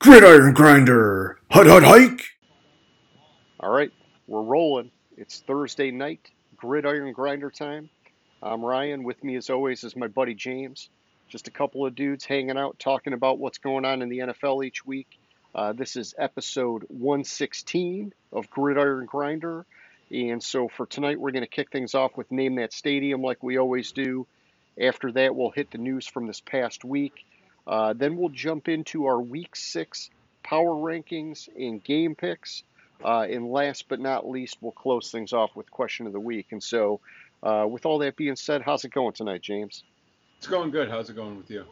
Gridiron Grinder, hut hut hike. All right, we're rolling. It's Thursday night, Gridiron Grinder time. I'm Ryan. With me, as always, is my buddy James. Just a couple of dudes hanging out, talking about what's going on in the NFL each week. Uh, this is episode 116 of Gridiron Grinder. And so for tonight, we're going to kick things off with Name That Stadium like we always do. After that, we'll hit the news from this past week. Uh, then we'll jump into our week six power rankings and game picks. Uh, and last but not least, we'll close things off with question of the week. And so, uh, with all that being said, how's it going tonight, James? It's going good. How's it going with you?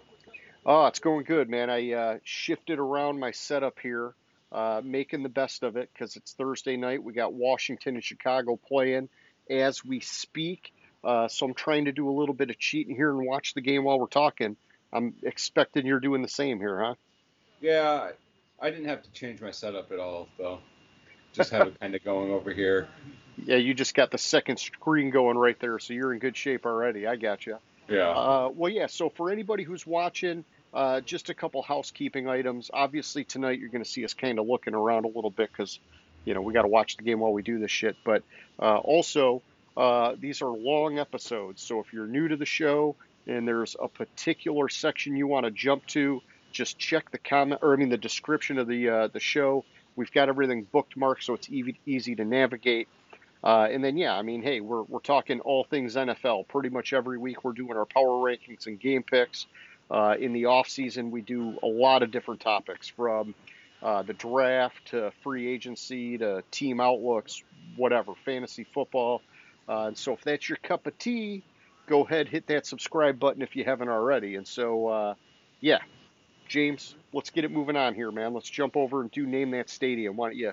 Oh, it's going good, man. I uh, shifted around my setup here, uh, making the best of it because it's Thursday night. We got Washington and Chicago playing as we speak. Uh, so I'm trying to do a little bit of cheating here and watch the game while we're talking. I'm expecting you're doing the same here, huh? Yeah, I didn't have to change my setup at all, though. Just have it kind of going over here. Yeah, you just got the second screen going right there, so you're in good shape already. I got you. Yeah. Uh, well, yeah. So for anybody who's watching, uh, just a couple housekeeping items. Obviously, tonight you're going to see us kind of looking around a little bit because, you know, we got to watch the game while we do this shit. But uh, also, uh, these are long episodes. So if you're new to the show and there's a particular section you want to jump to, just check the comment or I mean the description of the uh, the show. We've got everything bookmarked so it's easy easy to navigate. Uh, and then yeah, I mean, hey, we're we're talking all things NFL. Pretty much every week we're doing our power rankings and game picks. Uh, in the off season, we do a lot of different topics from uh, the draft to free agency to team outlooks, whatever, fantasy football. Uh, and so if that's your cup of tea, go ahead hit that subscribe button if you haven't already. And so uh, yeah, James, let's get it moving on here, man. Let's jump over and do name that stadium. Why don't you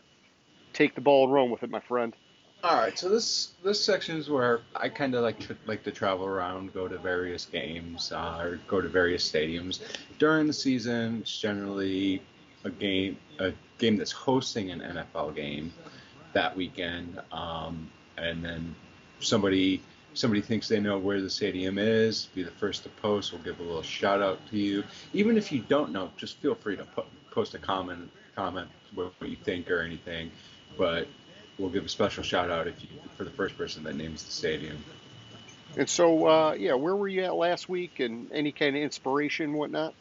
take the ball and run with it, my friend? All right, so this this section is where I kind of like to, like to travel around, go to various games, uh, or go to various stadiums during the season. It's generally a game a game that's hosting an NFL game that weekend, um, and then somebody somebody thinks they know where the stadium is, be the first to post. We'll give a little shout out to you. Even if you don't know, just feel free to put, post a comment comment what, what you think or anything. But we'll give a special shout out if you for the first person that names the stadium. And so, uh, yeah, where were you at last week, and any kind of inspiration, whatnot?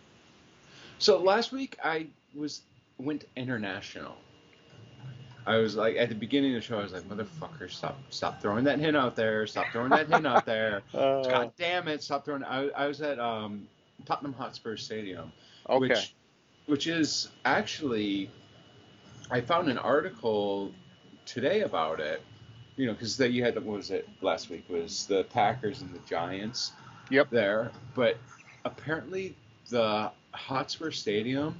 So last week I was went international. I was like at the beginning of the show, I was like, "Motherfucker, stop, stop throwing that hint out there! Stop throwing that hint out there! Uh, God damn it, stop throwing!" I, I was at um, Tottenham Hotspur Stadium, okay. which, which is actually, I found an article today about it. You know, because that you had what was it last week was the Packers and the Giants. Yep. There, but apparently the Hotspur Stadium,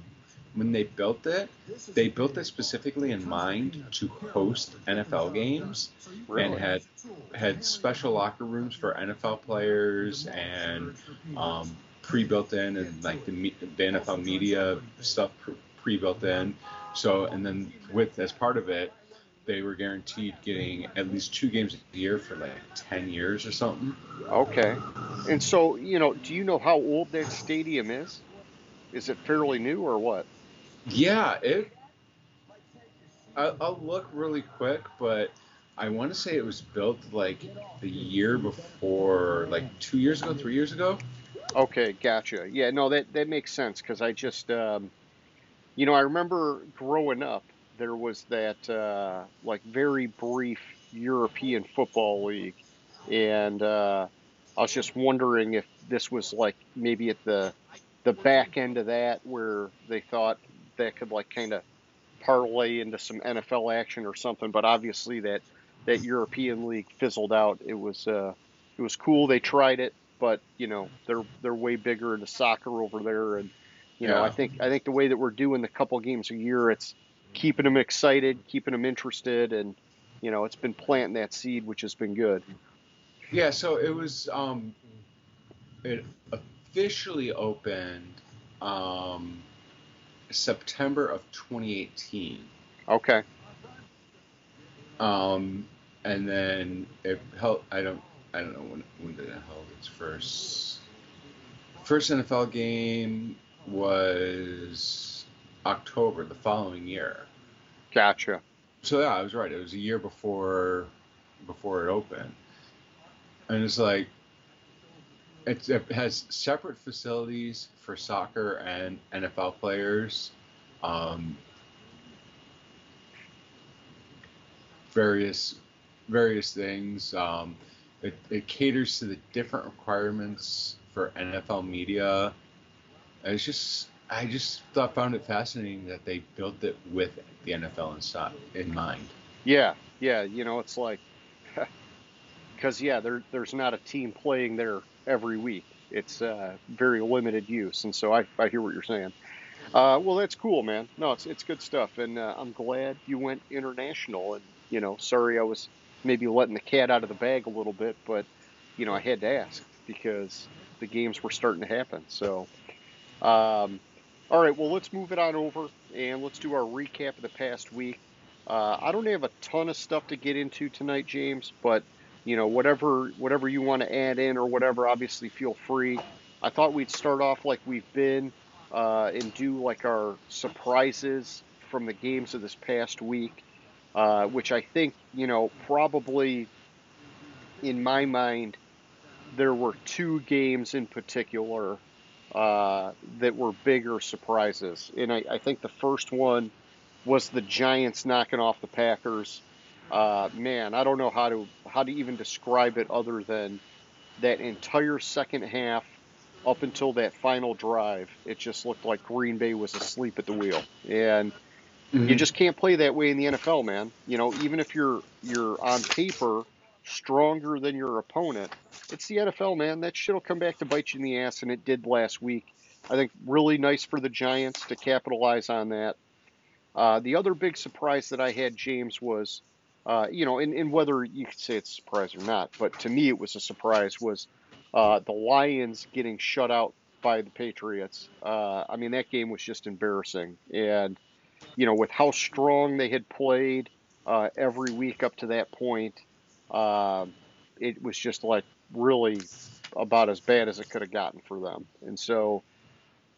when they built it, they built it specifically in mind to host NFL games Really? and had had special locker rooms for NFL players and um, pre-built in and like the, me- the NFL media stuff pre- pre-built in. So and then with as part of it, they were guaranteed getting at least two games a year for like ten years or something. Okay. And so, you know, do you know how old that stadium is? Is it fairly new or what? Yeah, it. I, I'll look really quick, but I want to say it was built like the year before, like two years ago, three years ago. Okay, gotcha. Yeah, no, that that makes sense because I just, um, you know, I remember growing up, there was that uh, like very brief European football league, and uh, I was just wondering if this was like maybe at the the back end of that where they thought that could like kind of parlay into some NFL action or something. But obviously that that European league fizzled out. It was uh, it was cool. They tried it, but you know they're they're way bigger into soccer over there, and you know Yeah. I think I think the way that we're doing the couple games a year, it's keeping them excited, keeping them interested, and you know it's been planting that seed, which has been good. Yeah, so it was. Um, it officially opened um, September of 2018. Okay. Um, and then it held. I don't. I don't know when. When did it hold its first? First NFL game was October the following year. Gotcha. So yeah, I was right. It was a year before before it opened, and it's like it has separate facilities for soccer and NFL players. Um, various various things. Um, it, it caters to the different requirements for NFL media. It's just I just thought found it fascinating that they built it with the NFL in in mind. Yeah, yeah. You know, it's like because yeah, there there's not a team playing there every week. It's uh, very limited use, and so I, I hear what you're saying. Uh, well, that's cool, man. No, it's it's good stuff, and uh, I'm glad you went international. And you know, sorry I was maybe letting the cat out of the bag a little bit, but you know, I had to ask because the games were starting to happen. So, um, all right, well, let's move it on over and let's do our recap of the past week. Uh, I don't have a ton of stuff to get into tonight, James, but you know, whatever whatever you want to add in or whatever, obviously feel free. I thought we'd start off like we've been uh, and do like our surprises from the games of this past week, uh, which I think you know probably in my mind there were two games in particular uh, that were bigger surprises, and I, I think the first one was the Giants knocking off the Packers uh, man, I don't know how to how to even describe it other than that entire second half up until that final drive. It just looked like Green Bay was asleep at the wheel, and mm-hmm. you just can't play that way in the NFL, man. You know, even if you're you're on paper stronger than your opponent, it's the NFL, man. That shit'll come back to bite you in the ass, and it did last week. I think really nice for the Giants to capitalize on that. Uh, the other big surprise that I had, James, was uh, you know, and, and whether you could say it's a surprise or not, but to me it was a surprise was uh, the Lions getting shut out by the Patriots. Uh, I mean, that game was just embarrassing. And, you know, with how strong they had played uh, every week up to that point, uh, it was just like really about as bad as it could have gotten for them. And so,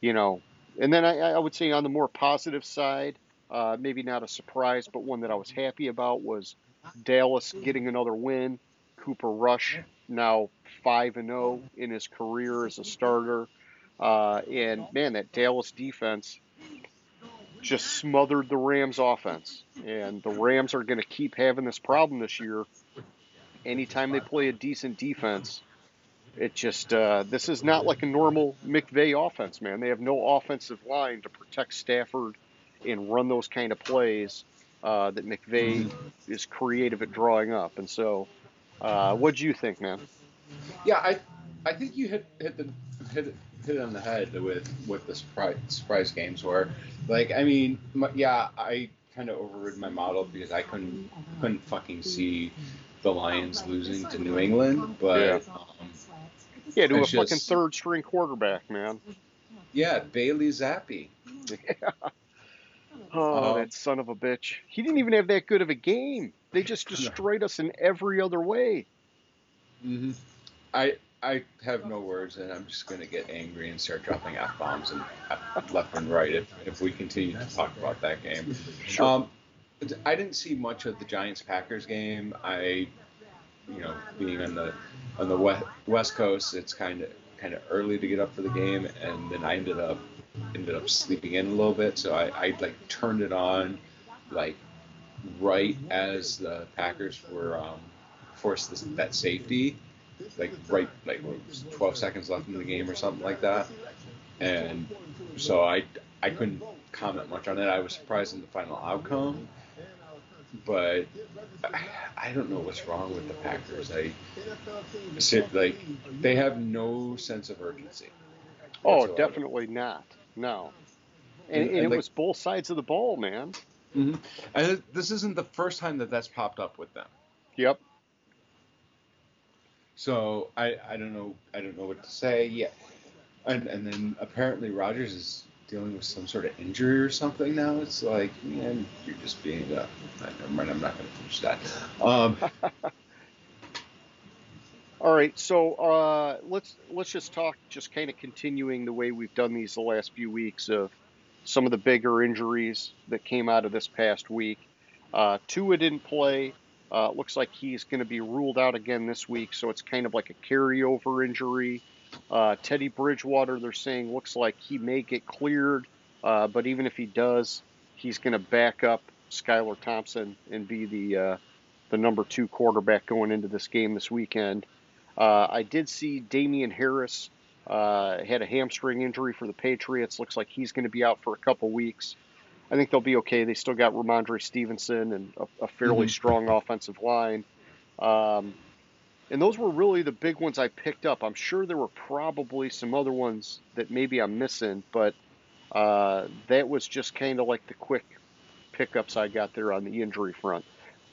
you know, and then I, I would say on the more positive side, uh, maybe not a surprise, but one that I was happy about was Dallas getting another win. Cooper Rush now five and zero oh in his career as a starter, uh, and man, that Dallas defense just smothered the Rams offense, and the Rams are going to keep having this problem this year. Anytime they play a decent defense, it just uh, this is not like a normal McVay offense, man. They have no offensive line to protect Stafford and run those kind of plays uh, that McVay is creative at drawing up. And so, uh, what do you think, man? Yeah, I I think you hit hit the hit hit it on the head with with the surprise surprise games where, like, I mean, my, yeah, I kind of overrid my model because I couldn't couldn't fucking see the Lions losing to New England, but. Yeah. Um, yeah, to a just, fucking third string quarterback, man. Yeah, Bailey Zappe. Yeah. Oh, um, that son of a bitch. He didn't even have that good of a game. They just destroyed us in every other way. Mm-hmm. I I have no words, and I'm just going to get angry and start dropping f bombs and left and right if, if we continue to talk about that game. Sure. Um, I didn't see much of the Giants Packers game. I, you know, being on the on the west, west coast, it's kind of kind of early to get up for the game, and then I ended up ended up sleeping in a little bit, so I, I like turned it on like right as the Packers were um, forced this, that safety, like right like 12 seconds left in the game or something like that, and so I I couldn't comment much on it. I was surprised in the final outcome, but I, I don't know what's wrong with the Packers. I said like they have no sense of urgency. Oh, definitely not. No. And, and, and it like, was both sides of the ball, man. Mm-hmm. And this isn't the first time that that's popped up with them. Yep. So I, I don't know I don't know what to say. Yeah. And and then apparently Rodgers is dealing with some sort of injury or something now. It's like, man, you're just being a. Never mind, I'm not going to finish that. Um, All right, so uh, let's let's just talk, just kind of continuing the way we've done these the last few weeks of some of the bigger injuries that came out of this past week. Uh, Tua didn't play. Uh, looks like he's going to be ruled out again this week, so it's kind of like a carryover injury. Uh, Teddy Bridgewater, they're saying, looks like he may get cleared, uh, but even if he does, he's going to back up Skylar Thompson and be the uh, the number two quarterback going into this game this weekend. Uh, I did see Damien Harris uh, had a hamstring injury for the Patriots. Looks like he's going to be out for a couple weeks. I think they'll be okay. They still got Rhamondre Stevenson and a, a fairly mm-hmm. strong offensive line. Um, and those were really the big ones I picked up. I'm sure there were probably some other ones that maybe I'm missing, but uh, that was just kind of like the quick pickups I got there on the injury front.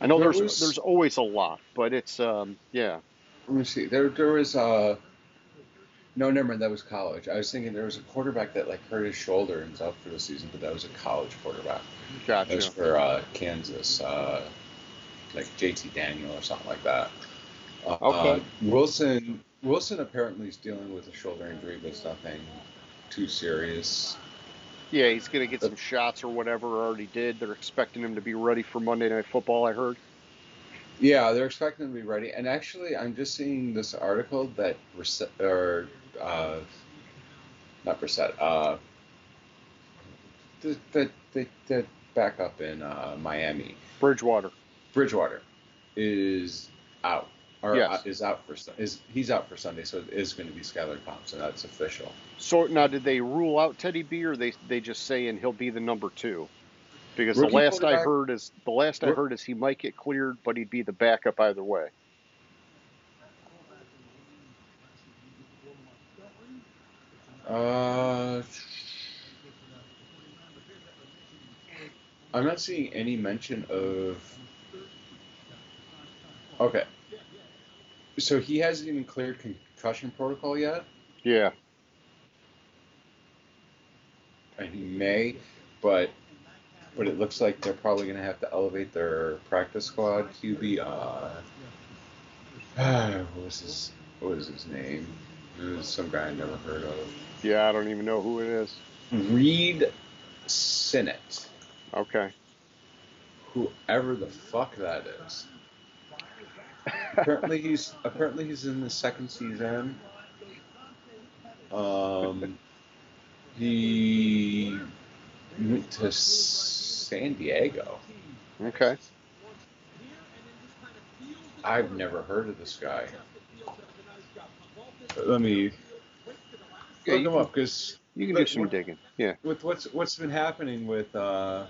I know there there's was, there's always a lot, but it's um, yeah. Let me see. There there was uh no, never mind. That was college. I was thinking there was a quarterback that like hurt his shoulder and was out for the season, but that was a college quarterback. Gotcha. That was for uh, Kansas, uh, like JT Daniel or something like that. Uh, okay. Wilson Wilson apparently is dealing with a shoulder injury, but it's nothing too serious. Yeah, he's gonna get some shots or whatever. Already did. They're expecting him to be ready for Monday Night Football. I heard. Yeah, they're expecting to be ready. And actually, I'm just seeing this article that reset or uh, not Brissett, uh, the, the, the, the backup in uh, Miami, Bridgewater. Bridgewater is out. Or yes. is out for is he's out for Sunday, so it is going to be Skylar Thompson. That's official. So now, did they rule out Teddy B, or they they just saying he'll be the number two? Because Rookie the last I heard is the last I heard is he might get cleared, but he'd be the backup either way. Uh, I'm not seeing any mention of. Okay. So he hasn't even cleared concussion protocol yet. Yeah. And he may, but but it looks like they're probably going to have to elevate their practice squad QB. Uh, what was his what was his name? It was some guy I never heard of. Yeah, I don't even know who it is. Reid Sinnett. Okay. Whoever the fuck that is. apparently he's apparently he's in the second season. Um, he went to San Diego. Okay. I've never heard of this guy. Let me yeah, look him up because you can do some digging. Yeah. With what's what's been happening with uh,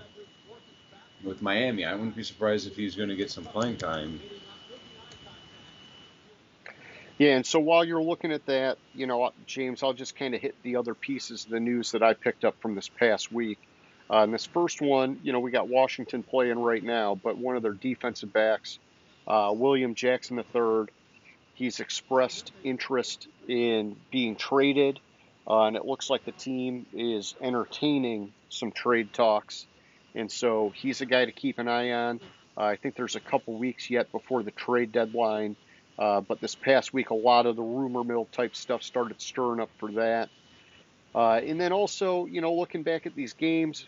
with Miami, I wouldn't be surprised if he's going to get some playing time. Yeah, and so while you're looking at that, you know, James, I'll just kind of hit the other pieces of the news that I picked up from this past week. Uh, and this first one, you know, we got Washington playing right now, but one of their defensive backs, uh, William Jackson III, he's expressed interest in being traded, uh, and it looks like the team is entertaining some trade talks. And so he's a guy to keep an eye on. Uh, I think there's a couple weeks yet before the trade deadline, uh, but this past week, a lot of the rumor mill type stuff started stirring up for that. Uh, and then also, you know, looking back at these games,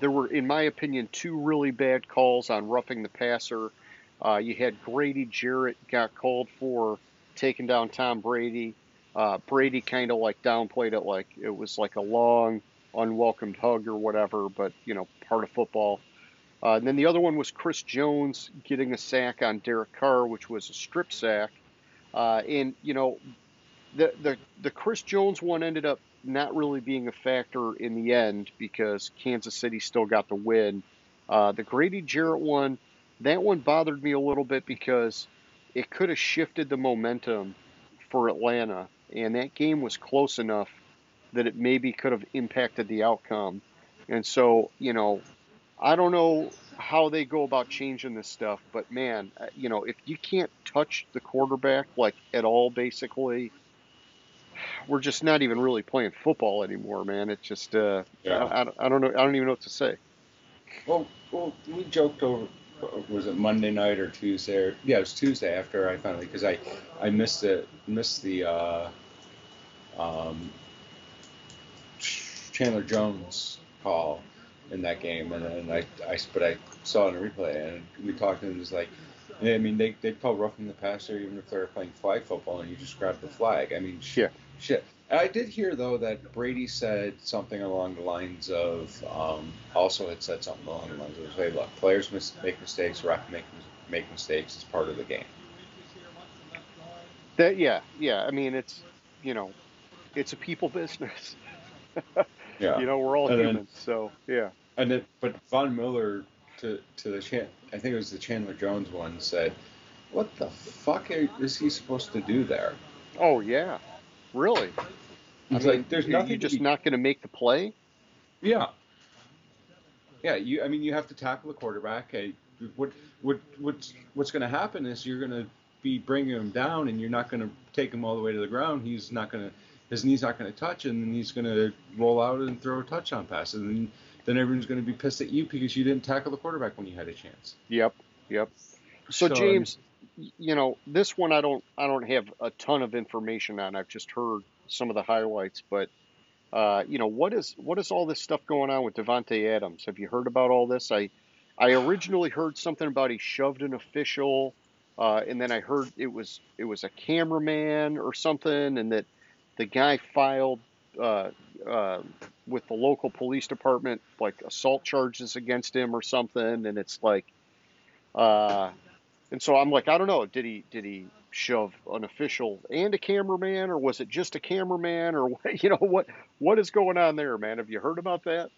there were, in my opinion, two really bad calls on roughing the passer. Uh, you had Grady Jarrett got called for taking down Tom Brady. Uh, Brady kind of like downplayed it like it was like a long, unwelcomed hug or whatever, but you know, part of football. Uh, and then the other one was Chris Jones getting a sack on Derek Carr, which was a strip sack. Uh, and you know, the the the Chris Jones one ended up not really being a factor in the end because Kansas City still got the win. Uh, the Grady Jarrett one, that one bothered me a little bit because it could have shifted the momentum for Atlanta, and that game was close enough that it maybe could have impacted the outcome. And so, you know, I don't know how they go about changing this stuff, but man, uh, you know, if you can't touch the quarterback like at all, basically, we're just not even really playing football anymore, man. It's just uh, yeah. I, I, I, don't know. I don't even know what to say. Well, well, we joked over. Was it Monday night or Tuesday? Or, yeah, it was Tuesday after I finally because I I missed it missed the uh, um, Chandler Jones call in that game, and then I, I but I saw it in a replay, and we talked, and it was like, I mean, they they call roughing the passer even if they're playing flag football, and you just grab the flag. I mean, Yeah. shit. I did hear though that Brady said something along the lines of, um, also had said something along the lines of, "Hey, look, players mis- make mistakes, ref make make mistakes. It's part of the game." That yeah, yeah. I mean, it's you know, it's a people business. Yeah. You know, we're all And then- humans, so yeah. And then, but Von Miller to to the Chan, I think it was the Chandler Jones one said, "What the fuck are, is he supposed to do there?" Oh yeah, really. I mean, like there's nothing. You to just be- not going to make the play? Yeah. Yeah, you. I mean, you have to tackle the quarterback. What what what's what's going to happen is you're going to be bringing him down, and you're not going to take him all the way to the ground. He's not going to. His knee's not going to touch, and then he's going to roll out and throw a touchdown pass, and then, then everyone's going to be pissed at you because you didn't tackle the quarterback when you had a chance. Yep, yep. So, So, James, y- you know, this one I don't I don't have a ton of information on. I've just heard some of the highlights, but uh, you know, what is what is all this stuff going on with Davante Adams? Have you heard about all this? I I originally heard something about he shoved an official, uh, and then I heard it was it was a cameraman or something, and that the guy filed uh, uh, with the local police department like assault charges against him or something, and it's like. Uh, and so I'm like, I don't know. Did he did he shove an official and a cameraman, or was it just a cameraman, or what- you know what what is going on there, man? Have you heard about that?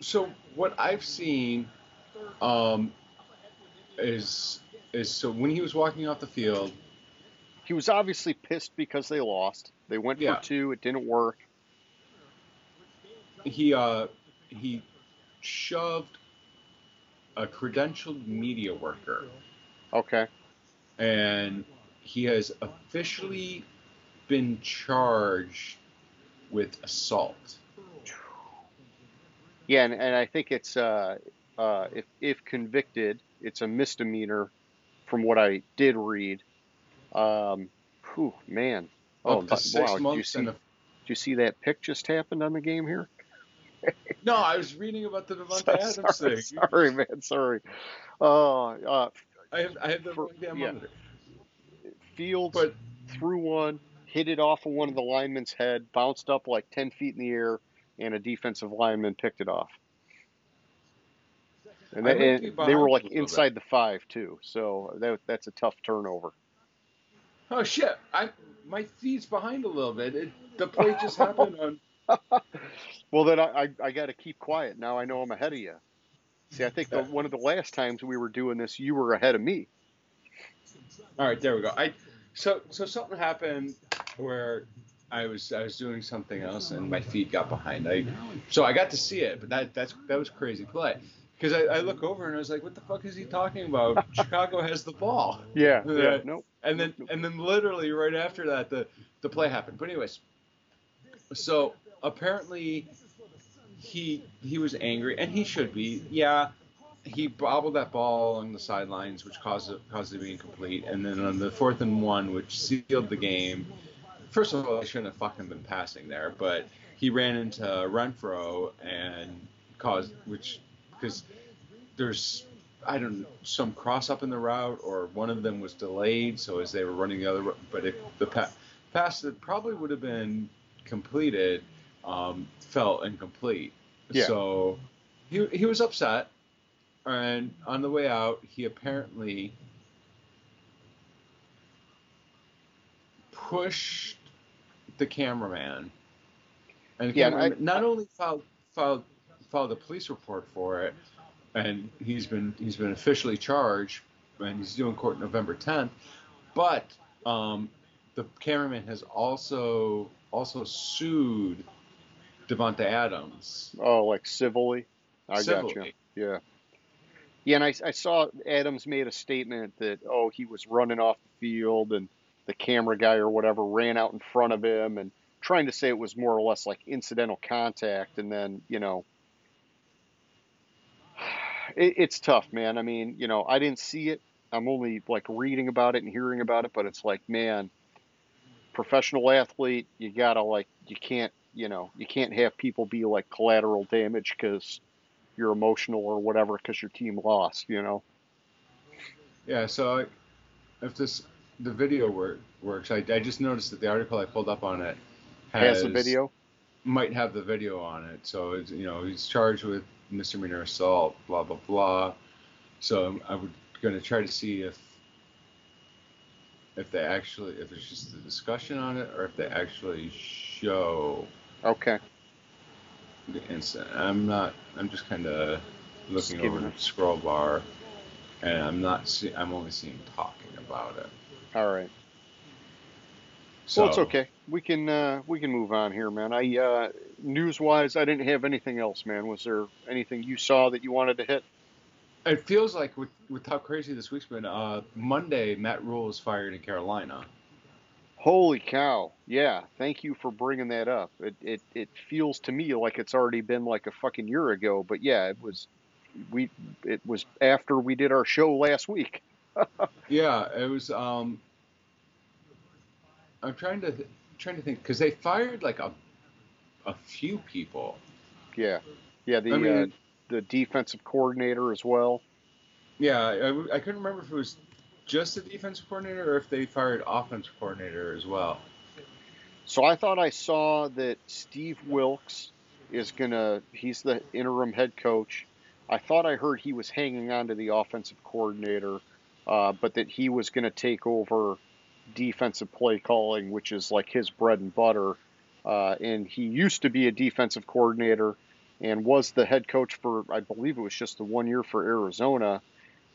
So what I've seen um, is is so when he was walking off the field, He was obviously pissed because they lost. They went Yeah. for two. It didn't work. He uh, he shoved a credentialed media worker, Okay. and he has officially been charged with assault. Yeah, and, and I think it's uh, uh, if if convicted, it's a misdemeanor, from what I did read. Um, whew, man. Oh, up to six wow! Did you see? and Did a, you see that pick just happened on the game here? No, I was reading about the Davante Adams sorry, thing. sorry, man. Sorry. Uh, uh, I have I have the For- damn yeah. monitor. Fields But threw one, hit it off of one of the linemen's head, bounced up like 10 feet in the air, and a defensive lineman picked it off. And, they, and they were like inside the five, too. So that, that's a tough turnover. oh shit, I my feet's behind a little bit. It, the play just happened on. Well, then I, I, I got to keep quiet. Now I know I'm ahead of you. See, I think the, one of the last times we were doing this, you were ahead of me. All right, there we go. I so so something happened where I was I was doing something else and my feet got behind. I so I got to see it, but that that's that was crazy play because I, I look over and I was like, what the fuck is he talking about? Chicago has the ball, Yeah. Yeah. Yeah. Nope. and then and then literally right after that the the play happened. But anyways, so apparently he he was angry and he should be. Yeah, he bobbled that ball along the sidelines, which caused it caused it to be incomplete. And then on the fourth and one, which sealed the game. First of all, I shouldn't have fucking been passing there, but he ran into Renfrow and caused which because there's I don't know some cross up in the route or one of them was delayed, so as they were running the other, but if the pa- pass that probably would have been completed um, felt incomplete. Yeah. So he he was upset, and on the way out, he apparently pushed the cameraman, and the Yeah, cameraman I- not only filed filed filed a police report for it, and he's been he's been officially charged, and he's doing court November 10th, but um, the cameraman has also also sued Davante Adams Oh, like civilly? I got you. Yeah. Yeah, and I, I saw Adams made a statement that, oh, he was running off the field and the camera guy or whatever ran out in front of him and trying to say it was more or less like incidental contact. And then, you know, it, it's tough, man. I mean, you know, I didn't see it. I'm only like reading about it and hearing about it, but it's like, man, professional athlete, you gotta like, you can't you know, you can't have people be like collateral damage because you're emotional or whatever because your team lost. You know. Yeah. So I, if this the video work, works, I, I just noticed that the article I pulled up on it Has the video. might have the video on it. So it's, you know he's charged with misdemeanor assault, blah blah blah. So I'm going to try to see if if they actually if it's just a discussion on it or if they actually show Okay. the incident. I'm not. I'm just kind of looking over the scroll bar, and I'm not. See, I'm only seeing talking about it. All right. So well, it's okay. We can uh, we can move on here, man. I uh, news wise, I didn't have anything else, man. Was there anything you saw that you wanted to hit? It feels like with with how crazy this week's been. Uh, Monday, Matt Rhule was fired in Carolina. Holy cow! Yeah, thank you for bringing that up. It it it feels to me like it's already been like a fucking year ago, but yeah, it was. We it was after we did our show last week. Yeah, it was. Um, I'm trying to trying to think because they fired like a a few people. Yeah, yeah. The I mean- uh, the defensive coordinator as well. Yeah, I, I couldn't remember if it was just the defensive coordinator or if they fired offensive coordinator as well. So I thought I saw that Steve Wilks is gonna. He's the interim head coach. I thought I heard he was hanging on to the offensive coordinator, uh, but that he was gonna take over defensive play calling, which is like his bread and butter. Uh, and he used to be a defensive coordinator and was the head coach for, I believe it was just the one year for Arizona.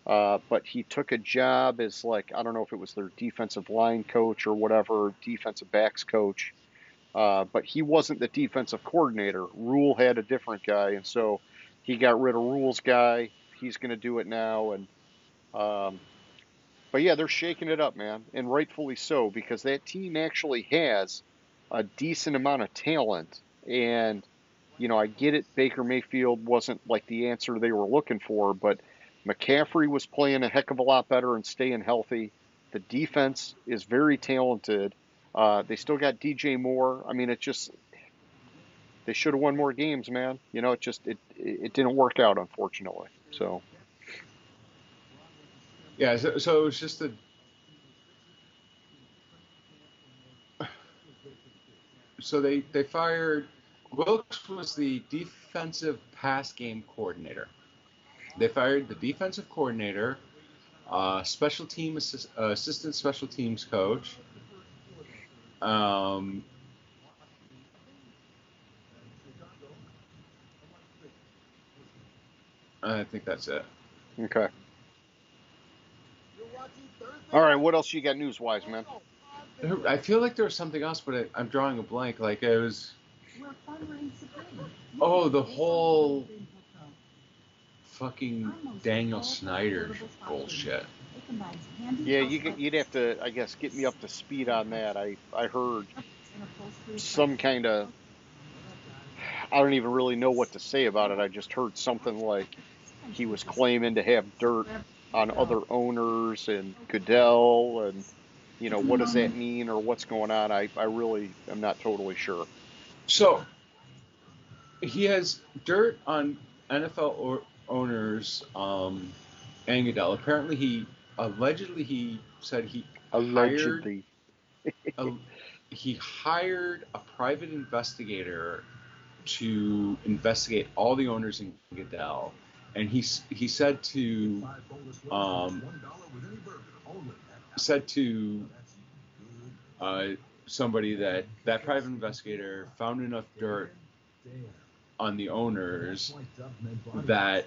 Uh, but he took a job as like I don't know if it was their defensive line coach or whatever, defensive backs coach. Uh, but he wasn't the defensive coordinator. Rhule had a different guy, and so he got rid of Rhule's guy. He's going to do it now, and um, but yeah, they're shaking it up, man, and rightfully so because that team actually has a decent amount of talent, and you know I get it. Baker Mayfield wasn't like the answer they were looking for, but McCaffrey was playing a heck of a lot better and staying healthy. The defense is very talented. Uh, they still got DJ Moore. I mean, it just they should have won more games, man. You know, it just it it didn't work out, unfortunately. So Yeah, so, so it was just a. So they they fired Wilks was the defensive pass game coordinator. They fired the defensive coordinator, uh, special team assist, uh, assistant special teams coach. Um, I think that's it. okay. All right, what else you got news wise, man? I feel like there was something else, but I, I'm drawing a blank. Like it was. Oh, the whole fucking Daniel Snyder bullshit. Yeah, you you'd have to, I guess, get me up to speed on that. I I heard some kind of I don't even really know what to say about it. I just heard something like he was claiming to have dirt on other owners and Goodell and you know what does that mean or what's going on? I I really am not totally sure. So he has dirt on NFL or, owners um, and Goodell. Apparently, he allegedly he said he Allegedly. a, he hired a private investigator to investigate all the owners in Goodell, and he he said to um, said to uh, somebody that that private investigator found enough dirt on the owners that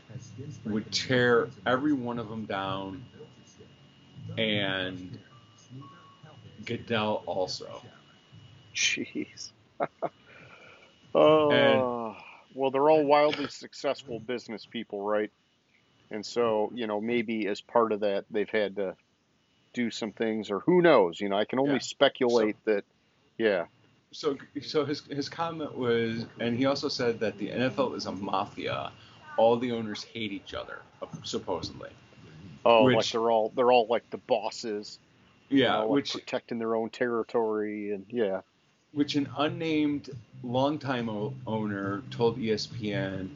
would tear every one of them down and Goodell also. Jeez. oh, and, well, they're all wildly successful business people, right? And so, you know, maybe as part of that, they've had to do some things, or who knows? You know, I can only Yeah. speculate that, yeah, So, so his his comment was, and he also said that the NFL is a mafia. All the owners hate each other, supposedly. oh, like they're all they're all like the bosses, you Yeah, know, like which protecting their own territory, and yeah, which an unnamed longtime o- owner told ESPN,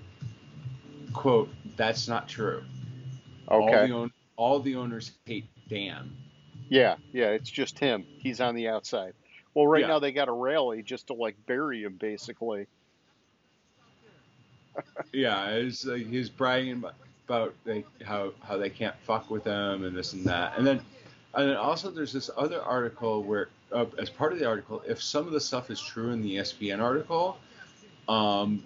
"quote That's not true. All Okay. the own- all the owners hate Dan." Yeah, yeah, it's just him. He's on the outside. Well, right Yeah. now they got a rally just to like bury him, basically. Yeah, it's like he's bragging about, like how how they can't fuck with him and this and that, and then and then also there's this other article where uh, as part of the article, if some of the stuff is true in the ESPN article, um,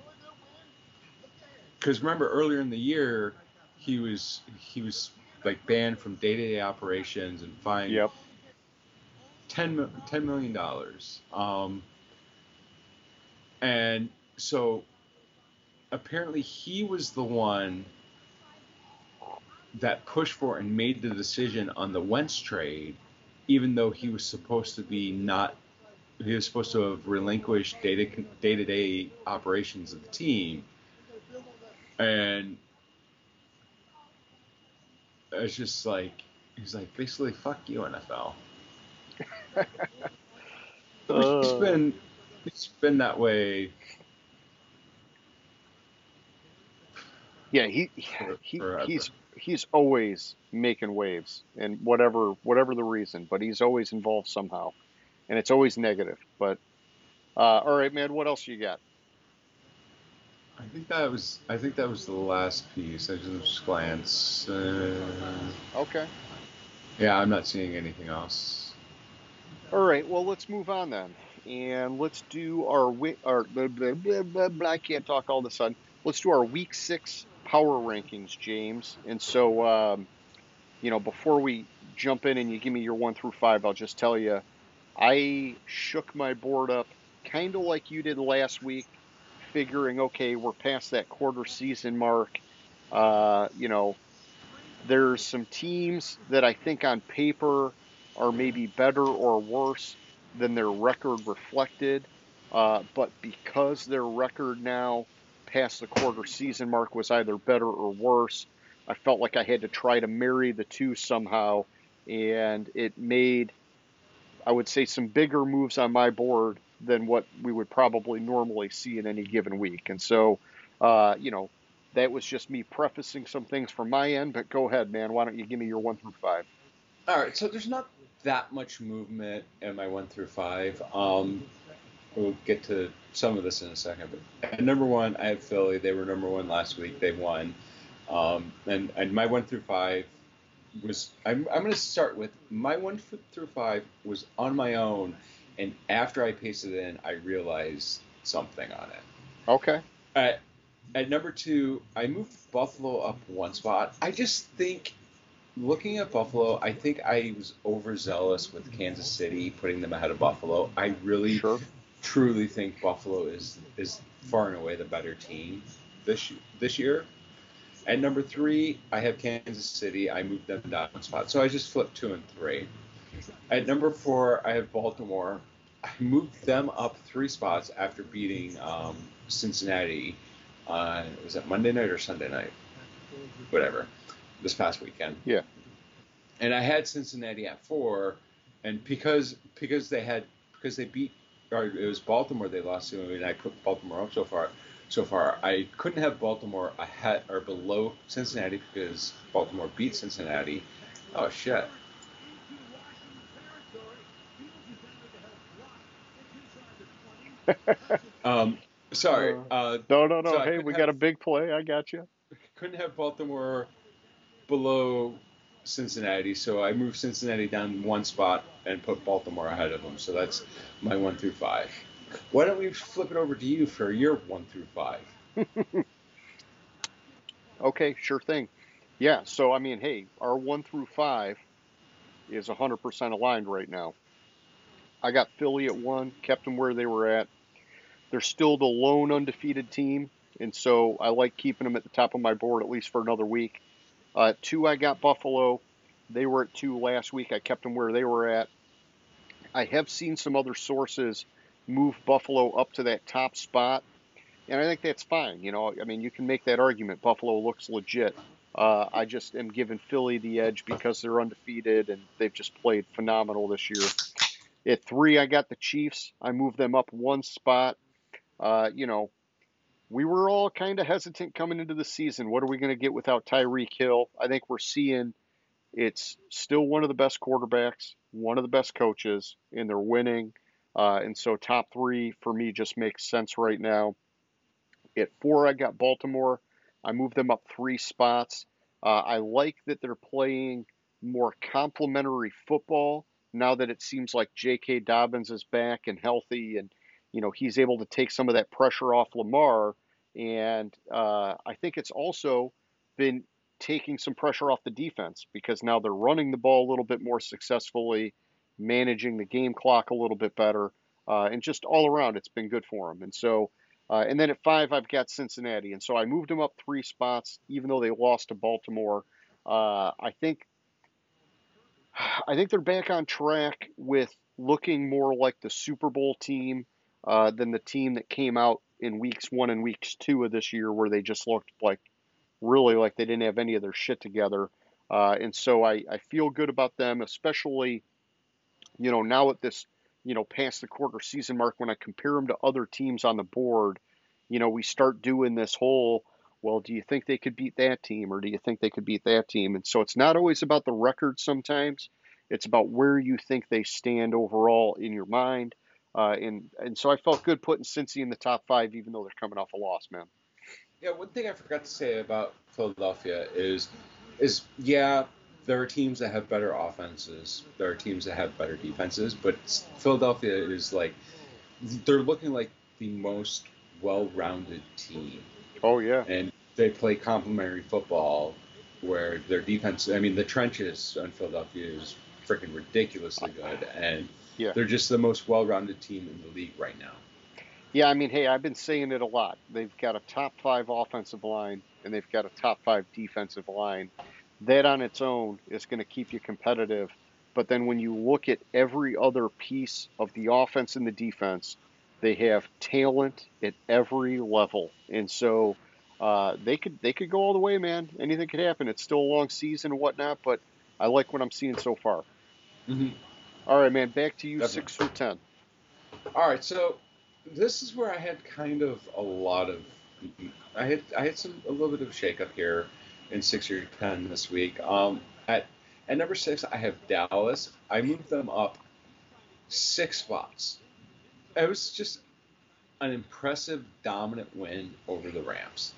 because remember earlier in the year he was he was like banned from day-to-day operations and fined Yep. 10, $10 million. Um, and so apparently he was the one that pushed for and made the decision on the Wentz trade, even though he was supposed to be not. He was supposed to have relinquished day to day operations of the team, and it's just like he's like basically fuck you NFL. it's Uh, been it's been that way Yeah, he he forever. he's he's always making waves, and whatever whatever the reason, but he's always involved somehow, and it's always negative. But uh, all right, man, what else you got? I think that was I think that was the last piece. I just glance. Uh, Okay. yeah, I'm not seeing anything else. All right, well, let's move on then, and let's do our wi- our blah, blah, blah, I can't talk all of a sudden. Let's do our week six power rankings, James. And so, um, you know, before we jump in and you give me your one through five, I'll just tell you, I shook my board up kind of like you did last week, figuring, okay, we're past that quarter season mark. Uh, you know, there's some teams that I think on paper are maybe better or worse than their record reflected. Uh, but because their record now past the quarter season mark was either better or worse, I felt like I had to try to marry the two somehow. And it made, I would say, some bigger moves on my board than what we would probably normally see in any given week. And so, uh, you know, that was just me prefacing some things from my end. But go ahead, man. Why don't you give me your one through five? All right, so there's not that much movement in my one through five. Um, we'll get to some of this in a second. But at number one, I have Philly. They were number one last week. They won. Um, and, and my one through five was I'm, I'm going to start with my one through five was on my own. And after I pasted it in, I realized something on it. Okay. At, at number two, I moved Buffalo up one spot. I just think, looking at Buffalo, I think I was overzealous with Kansas City putting them ahead of Buffalo. I really, Sure. truly think Buffalo is is far and away the better team this this year. At number three, I have Kansas City. I moved them down one spot, so I just flipped two and three. At number four, I have Baltimore. I moved them up three spots after beating um, Cincinnati on was it Monday night or Sunday night, whatever, this past weekend. Yeah. And I had Cincinnati at four, and because because they had because they beat or it was Baltimore they lost to, and I put Baltimore up so far. So far, I couldn't have Baltimore ahead or below Cincinnati because Baltimore beat Cincinnati. Oh shit! Um, sorry. Uh, No, no, no. So hey, we have- got a big play. I got you. couldn't have Baltimore below Cincinnati, so I moved Cincinnati down one spot and put Baltimore ahead of them. So that's my one through five. Why don't we flip it over to you for your one through five? Okay, sure thing. Yeah. So I mean, hey, our one through five is 100% aligned right now. I got Philly at one, kept them where they were at. They're still the lone undefeated team, and so I like keeping them at the top of my board at least for another week. Uh, two, I got Buffalo. They were at two last week. I kept them where they were at. I have seen some other sources move Buffalo up to that top spot, and I think that's fine. You know, I mean, you can make that argument. Buffalo looks legit. Uh, I just am giving Philly the edge because they're undefeated and they've just played phenomenal this year. At three, I got the Chiefs. I moved them up one spot. Uh, you know, we were all kind of hesitant coming into the season. What are we going to get without Tyreek Hill? I think we're seeing it's still one of the best quarterbacks, one of the best coaches, and they're winning. Uh, and so top three for me just makes sense right now. At four, I got Baltimore. I moved them up three spots. Uh, I like that they're playing more complementary football now that it seems like J.K. Dobbins is back and healthy, and you know he's able to take some of that pressure off Lamar. And uh, I think it's also been taking some pressure off the defense because now they're running the ball a little bit more successfully, managing the game clock a little bit better, uh, and just all around it's been good for them. And so, uh, and then at five I've got Cincinnati, and so I moved them up three spots, even though they lost to Baltimore. Uh, I think I think they're back on track with looking more like the Super Bowl team uh, than the team that came out in weeks one and weeks two of this year, where they just looked like really like they didn't have any of their shit together. Uh, and so I, I feel good about them, especially, you know, now at this, you know, past the quarter season mark, when I compare them to other teams on the board, you know, we start doing this whole, well, do you think they could beat that team or do you think they could beat that team? And so it's not always about the record sometimes. It's about where you think they stand overall in your mind. Uh, and, and so I felt good putting Cincy in the top five, even though they're coming off a loss, man. Yeah, one thing I forgot to say about Philadelphia is, is yeah, there are teams that have better offenses. There are teams that have better defenses, but Philadelphia is like, they're looking like the most well-rounded team. Oh yeah. And they play complementary football, where their defense. I mean, the trenches on Philadelphia is freaking ridiculously good, and Yeah. they're just the most well-rounded team in the league right now. Yeah, I mean, hey, I've been saying it a lot. They've got a top five offensive line and they've got a top five defensive line. That on its own is going to keep you competitive. But then when you look at every other piece of the offense and the defense, they have talent at every level, and so uh, they could they could go all the way, man. Anything could happen. It's still a long season and whatnot, but I like what I'm seeing so far. Mm-hmm. All right, man. Back to you, Definitely. six for ten. All right, so this is where I had kind of a lot of I had I had some a little bit of a shakeup here in six or ten this week. Um, at at number six, I have Dallas. I moved them up six spots. It was just an impressive, dominant win over the Rams.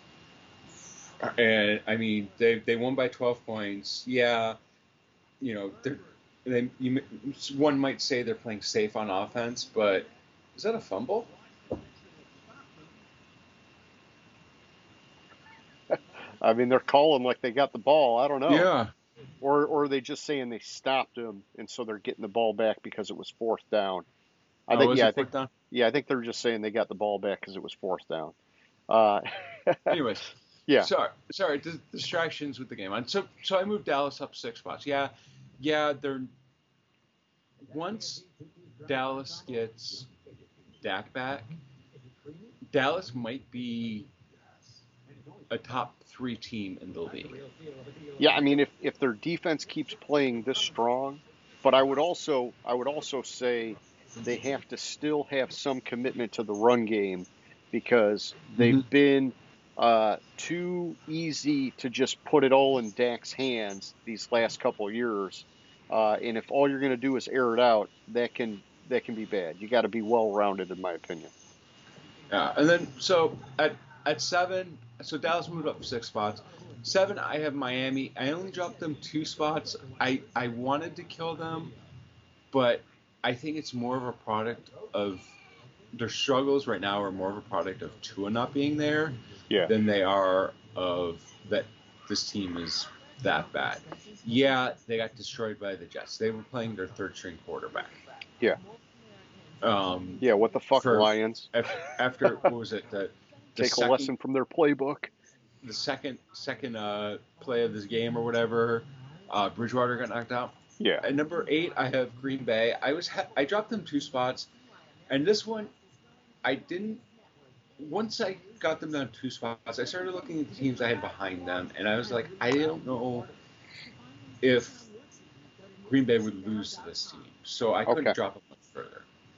And I mean, they they won by 12 points. Yeah, you know, they're they you, one might say they're playing safe on offense, but is that a fumble? I mean, they're calling like they got the ball. I don't know. Yeah. Or, or are they just saying they stopped him, and so they're getting the ball back because it was fourth down? I Oh, think, is yeah, it I think, fourth down? yeah, I think they're just saying they got the ball back because it was fourth down. Uh, Anyways, yeah, sorry, sorry, distractions with the game. And so, so I moved Dallas up six spots. Yeah, yeah, they're once Dallas gets Dak back, Dallas might be a top three team in the league. yeah. I mean, if if their defense keeps playing this strong, but I would also I would also say they have to still have some commitment to the run game because they've Mhm. been uh, too easy to just put it all in Dak's hands these last couple years. Uh, and if all you're going to do is air it out, that can that can be bad. You got to be well rounded, in my opinion. Yeah, and then so at at seven, so Dallas moved up six spots. Seven, I have Miami. I only dropped them two spots. I I wanted to kill them, but I think it's more of a product of their struggles right now are more of a product of Tua not being there Yeah. than they are of that this team is that bad. Yeah, they got destroyed by the Jets. They were playing their third string quarterback. Yeah. Um, Yeah. What the fuck, For- Lions? af- after what was it? The, the Take second- a lesson from their playbook. the second second uh, play of this game or whatever, uh, Bridgewater got knocked out. Yeah. At number eight, I have Green Bay. I was ha- I dropped them two spots, and this one, I didn't. Once I got them down two spots, I started looking at the teams I had behind them, and I was like, I don't know if Green Bay would lose to this team, so I couldn't Okay. drop them much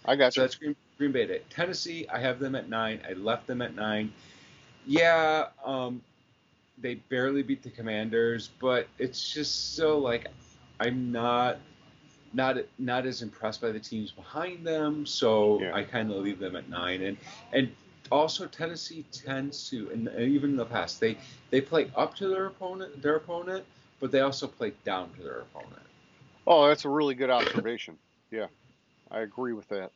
I got So you. that's Green, Green Bay at. Tennessee, I have them at nine. I left them at nine. Yeah, um, they barely beat the Commanders, but it's just so like I'm not not not as impressed by the teams behind them, so Yeah. I kind of leave them at nine. And and also Tennessee tends to, and even in the past, they they play up to their opponent, their opponent, but they also play down to their opponent. Oh, that's a really good observation. Yeah, I agree with that.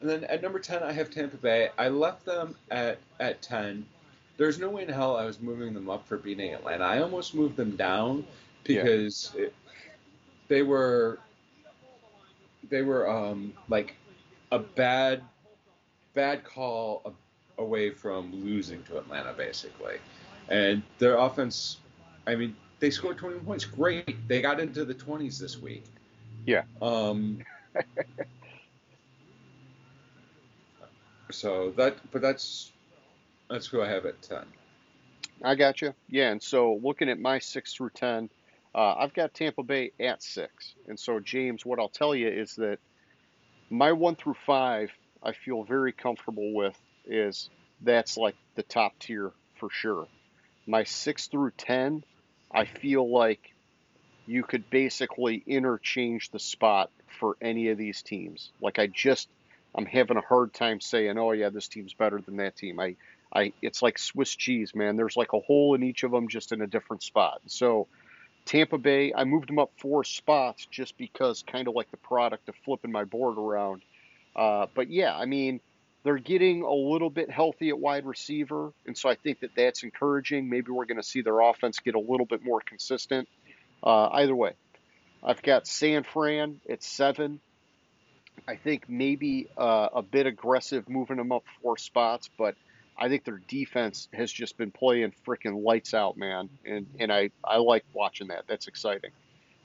And then at number 10, I have Tampa Bay. I left them at, at 10. There's no way in hell I was moving them up for beating Atlanta. I almost moved them down Yeah. because it, they were they were um, like a bad bad call away from losing to Atlanta basically. And their offense, I mean, they scored 20 points. Great. They got into the 20s this week. Yeah. Um, so that, but that's that's who I have at 10. I got you. Yeah, and so looking at my six through ten, uh, I've got Tampa Bay at six. And so James, what I'll tell you is that my one through five, I feel very comfortable with. Is that's like the top tier for sure. My six through ten, I feel like you could basically interchange the spot for any of these teams. Like I just, I'm having a hard time saying, oh yeah, this team's better than that team. I I it's like Swiss cheese, man. There's like a hole in each of them, just in a different spot. So Tampa Bay, I moved them up four spots just because, kind of like the product of flipping my board around. Uh, but yeah, I mean, they're getting a little bit healthy at wide receiver, and so I think that that's encouraging. Maybe we're going to see their offense get a little bit more consistent. Uh, either way, I've got San Fran at seven. I think maybe uh, a bit aggressive moving them up four spots, but I think their defense has just been playing freaking lights out, man, and and I I like watching that. That's exciting.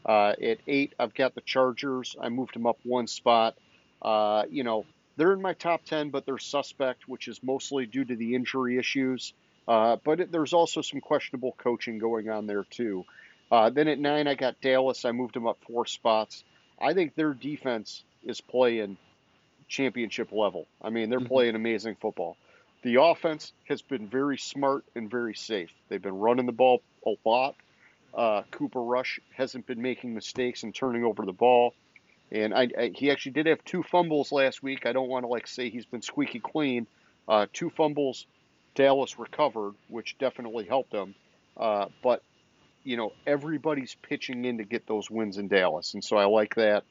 Uh, at eight, I've got the Chargers. I moved them up one spot. Uh, you know, they're in my top ten, but they're suspect, which is mostly due to the injury issues. Uh, but it, there's also some questionable coaching going on there too. Uh, then at nine, I got Dallas. I moved them up four spots. I think their defense is playing championship level. I mean, they're Mhm. playing amazing football. The offense has been very smart and very safe. They've been running the ball a lot. Uh, Cooper Rush hasn't been making mistakes and turning over the ball. And I, I, he actually did have two fumbles last week. I don't want to like say he's been squeaky clean. Uh, two fumbles, Dallas recovered, which definitely helped them. Uh, but you know everybody's pitching in to get those wins in Dallas, and so I like that.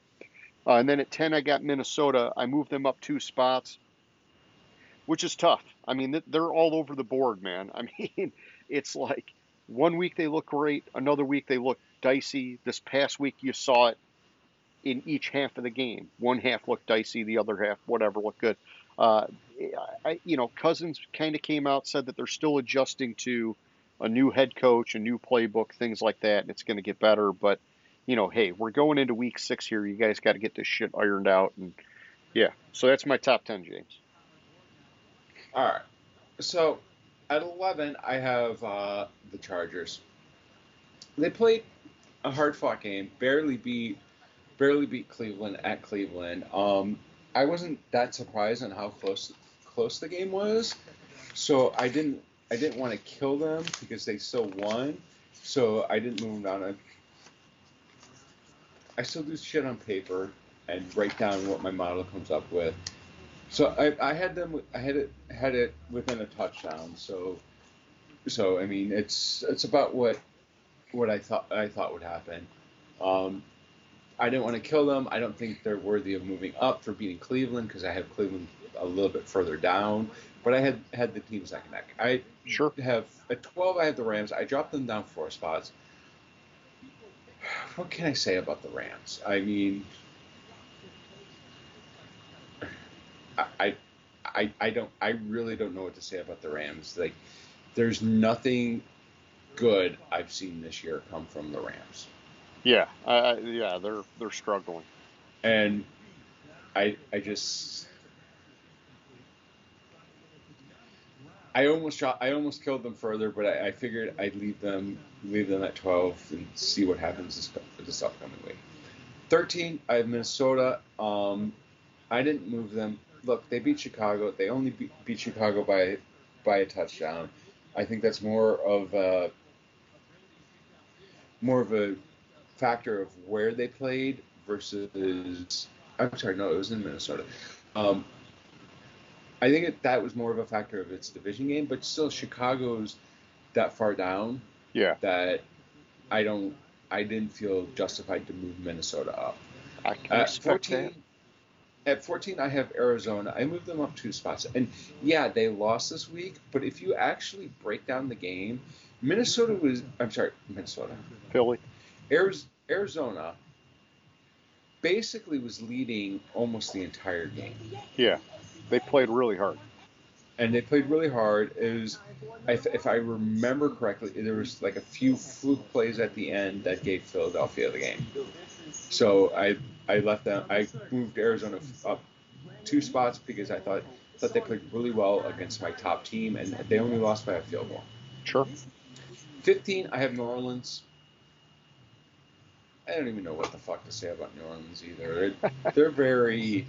Uh, and then at ten, I got Minnesota. I moved them up two spots, which is tough. I mean, they're all over the board, man. I mean, it's like one week they look great, another week they look dicey. This past week you saw it in each half of the game. One half looked dicey, the other half, whatever, looked good. Uh, I, you know, Cousins kind of came out said that they're still adjusting to a new head coach, a new playbook, things like that, and it's going to get better. But you know, hey, we're going into week six here. You guys got to get this shit ironed out, and yeah. So that's my top ten, James. All right. So at 11, I have uh, the Chargers. They played a hard fought game, barely beat barely beat Cleveland at Cleveland. Um, I wasn't that surprised on how close close the game was, so I didn't I didn't want to kill them because they still won. So I didn't move down. I, I still do shit on paper and write down what my model comes up with. So I, I had them I had it had it within a touchdown. So so I mean it's it's about what what I thought I thought would happen. Um, I didn't want to kill them. I don't think they're worthy of moving up for beating Cleveland because I have Cleveland a little bit further down. But I had had the teams neck and neck. I Sure. have at 12. I have the Rams. I dropped them down four spots. What can I say about the Rams? I mean, I, I, I, I don't. I really don't know what to say about the Rams. Like, there's nothing good I've seen this year come from the Rams. Yeah, uh, yeah, they're they're struggling. and I I just I almost shot I almost killed them further, but I, I figured I'd leave them leave them at twelve and see what happens this, this upcoming week. Thirteen, I have Minnesota. Um, I didn't move them. Look, they beat Chicago. They only beat, beat Chicago by by a touchdown. I think that's more of a more of a factor of where they played versus. I'm sorry, no, it was in Minnesota. Um, I think it, that was more of a factor of its division game, but still, Chicago's that far down Yeah, that I don't. I didn't feel justified to move Minnesota up. I can expect 14, at 14, I have Arizona. I moved them up two spots. And yeah, they lost this week, but if you actually break down the game, Minnesota was, I'm sorry, Minnesota. Philly. Arizona basically was leading almost the entire game. Yeah, they played really hard. And they played really hard. It was, if I remember correctly, there was like a few fluke plays at the end that gave Philadelphia the game. So I I left them. I moved Arizona up two spots because I thought thought they played really well against my top team, and they only lost by a field goal. Sure. 15, I have New Orleans. I don't even know what the fuck to say about New Orleans either. It, they're very.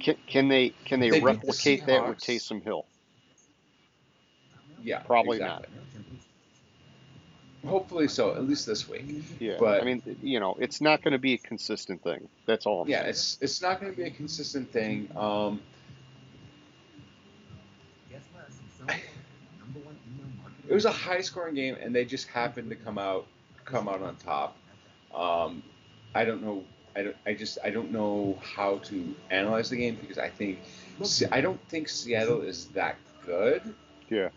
Can, can they can they, They beat the replicate that with. Taysom Hill? Yeah, Probably exactly. Hopefully so, at least this week. Yeah, But- I mean, you know, it's not going to be a consistent thing. That's all. I'm Yeah, saying. it's it's not going to be a consistent thing. Um, it was a high scoring game, and they just happened to come out come out on top. Um, I don't know. I don't. I just. I don't know how to analyze the game because I think. I don't think Seattle is that good. Yeah.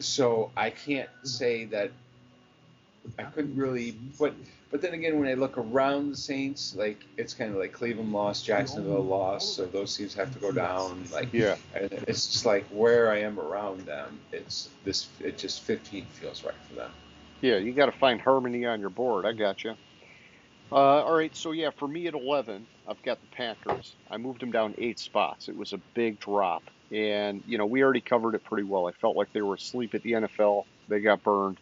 So I can't say that. I couldn't really. But but then again, when I look around the Saints, like it's kind of like Cleveland lost, Jacksonville lost, so those teams have to go down. Like Yeah. and it's just like where I am around them. It's this. It just 15 feels right for them. Yeah, you got to find harmony on your board. I got you. Uh, all right, so yeah, for me at 11, I've got the Packers. I moved them down eight spots. It was a big drop. And, you know, we already covered it pretty well. I felt like they were asleep at the NFL. They got burned.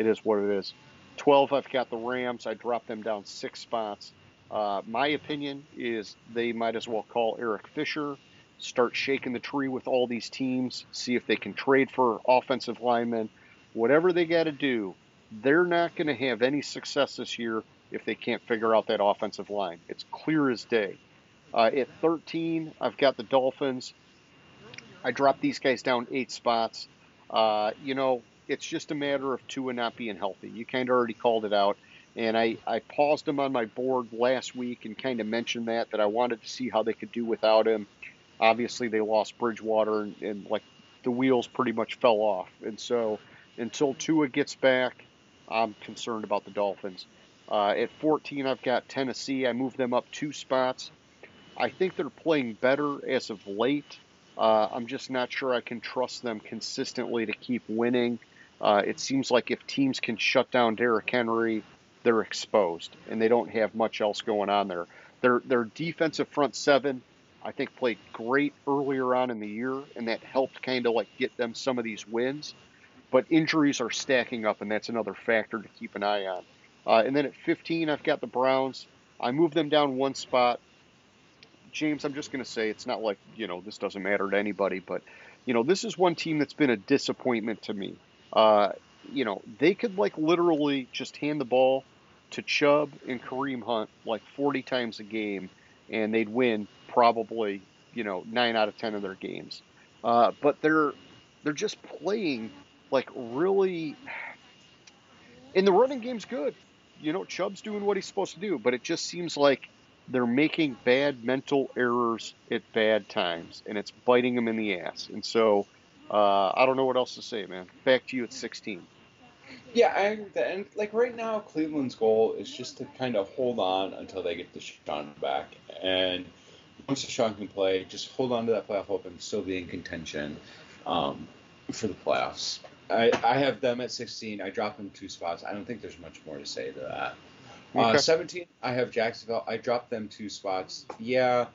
It is what it is. 12, I've got the Rams. I dropped them down six spots. Uh, my opinion is they might as well call Eric Fisher, start shaking the tree with all these teams, see if they can trade for offensive linemen. Whatever they got to do, they're not going to have any success this year if they can't figure out that offensive line. It's clear as day. Uh, at 13, I've got the Dolphins. I dropped these guys down eight spots. Uh, you know, it's just a matter of Tua not being healthy. You kind of already called it out. And I, I paused him on my board last week and kind of mentioned that, that I wanted to see how they could do without him. Obviously, they lost Bridgewater and, and like the wheels pretty much fell off. And so until Tua gets back, I'm concerned about the Dolphins. Uh, at 14, I've got Tennessee. I moved them up two spots. I think they're playing better as of late. Uh, I'm just not sure I can trust them consistently to keep winning. Uh, it seems like if teams can shut down Derrick Henry, they're exposed, and they don't have much else going on there. Their their defensive front seven, I think, played great earlier on in the year, and that helped kind of like get them some of these wins. But injuries are stacking up, and that's another factor to keep an eye on. Uh, and then at 15, I've got the Browns. I moved them down one spot. James, I'm just going to say it's not like, you know, this doesn't matter to anybody, but, you know, this is one team that's been a disappointment to me. Uh, you know, they could, like, literally just hand the ball to Chubb and Kareem Hunt like 40 times a game, and they'd win probably, you know, 9 out of 10 of their games. Uh, but they're they're just playing like really and the running game's good. You know, Chubb's doing what he's supposed to do, but it just seems like they're making bad mental errors at bad times, and it's biting them in the ass. And so, uh, I don't know what else to say, man. Back to you at 16. Yeah, I agree with that. And like right now, Cleveland's goal is just to kind of hold on until they get the Deshaun back. And once Deshaun can play, just hold on to that playoff hope and still be in contention um, for the playoffs. I, I have them at 16. I dropped them two spots. I don't think there's much more to say to that. Uh, 17, I have Jacksonville. I dropped them two spots. Yeah,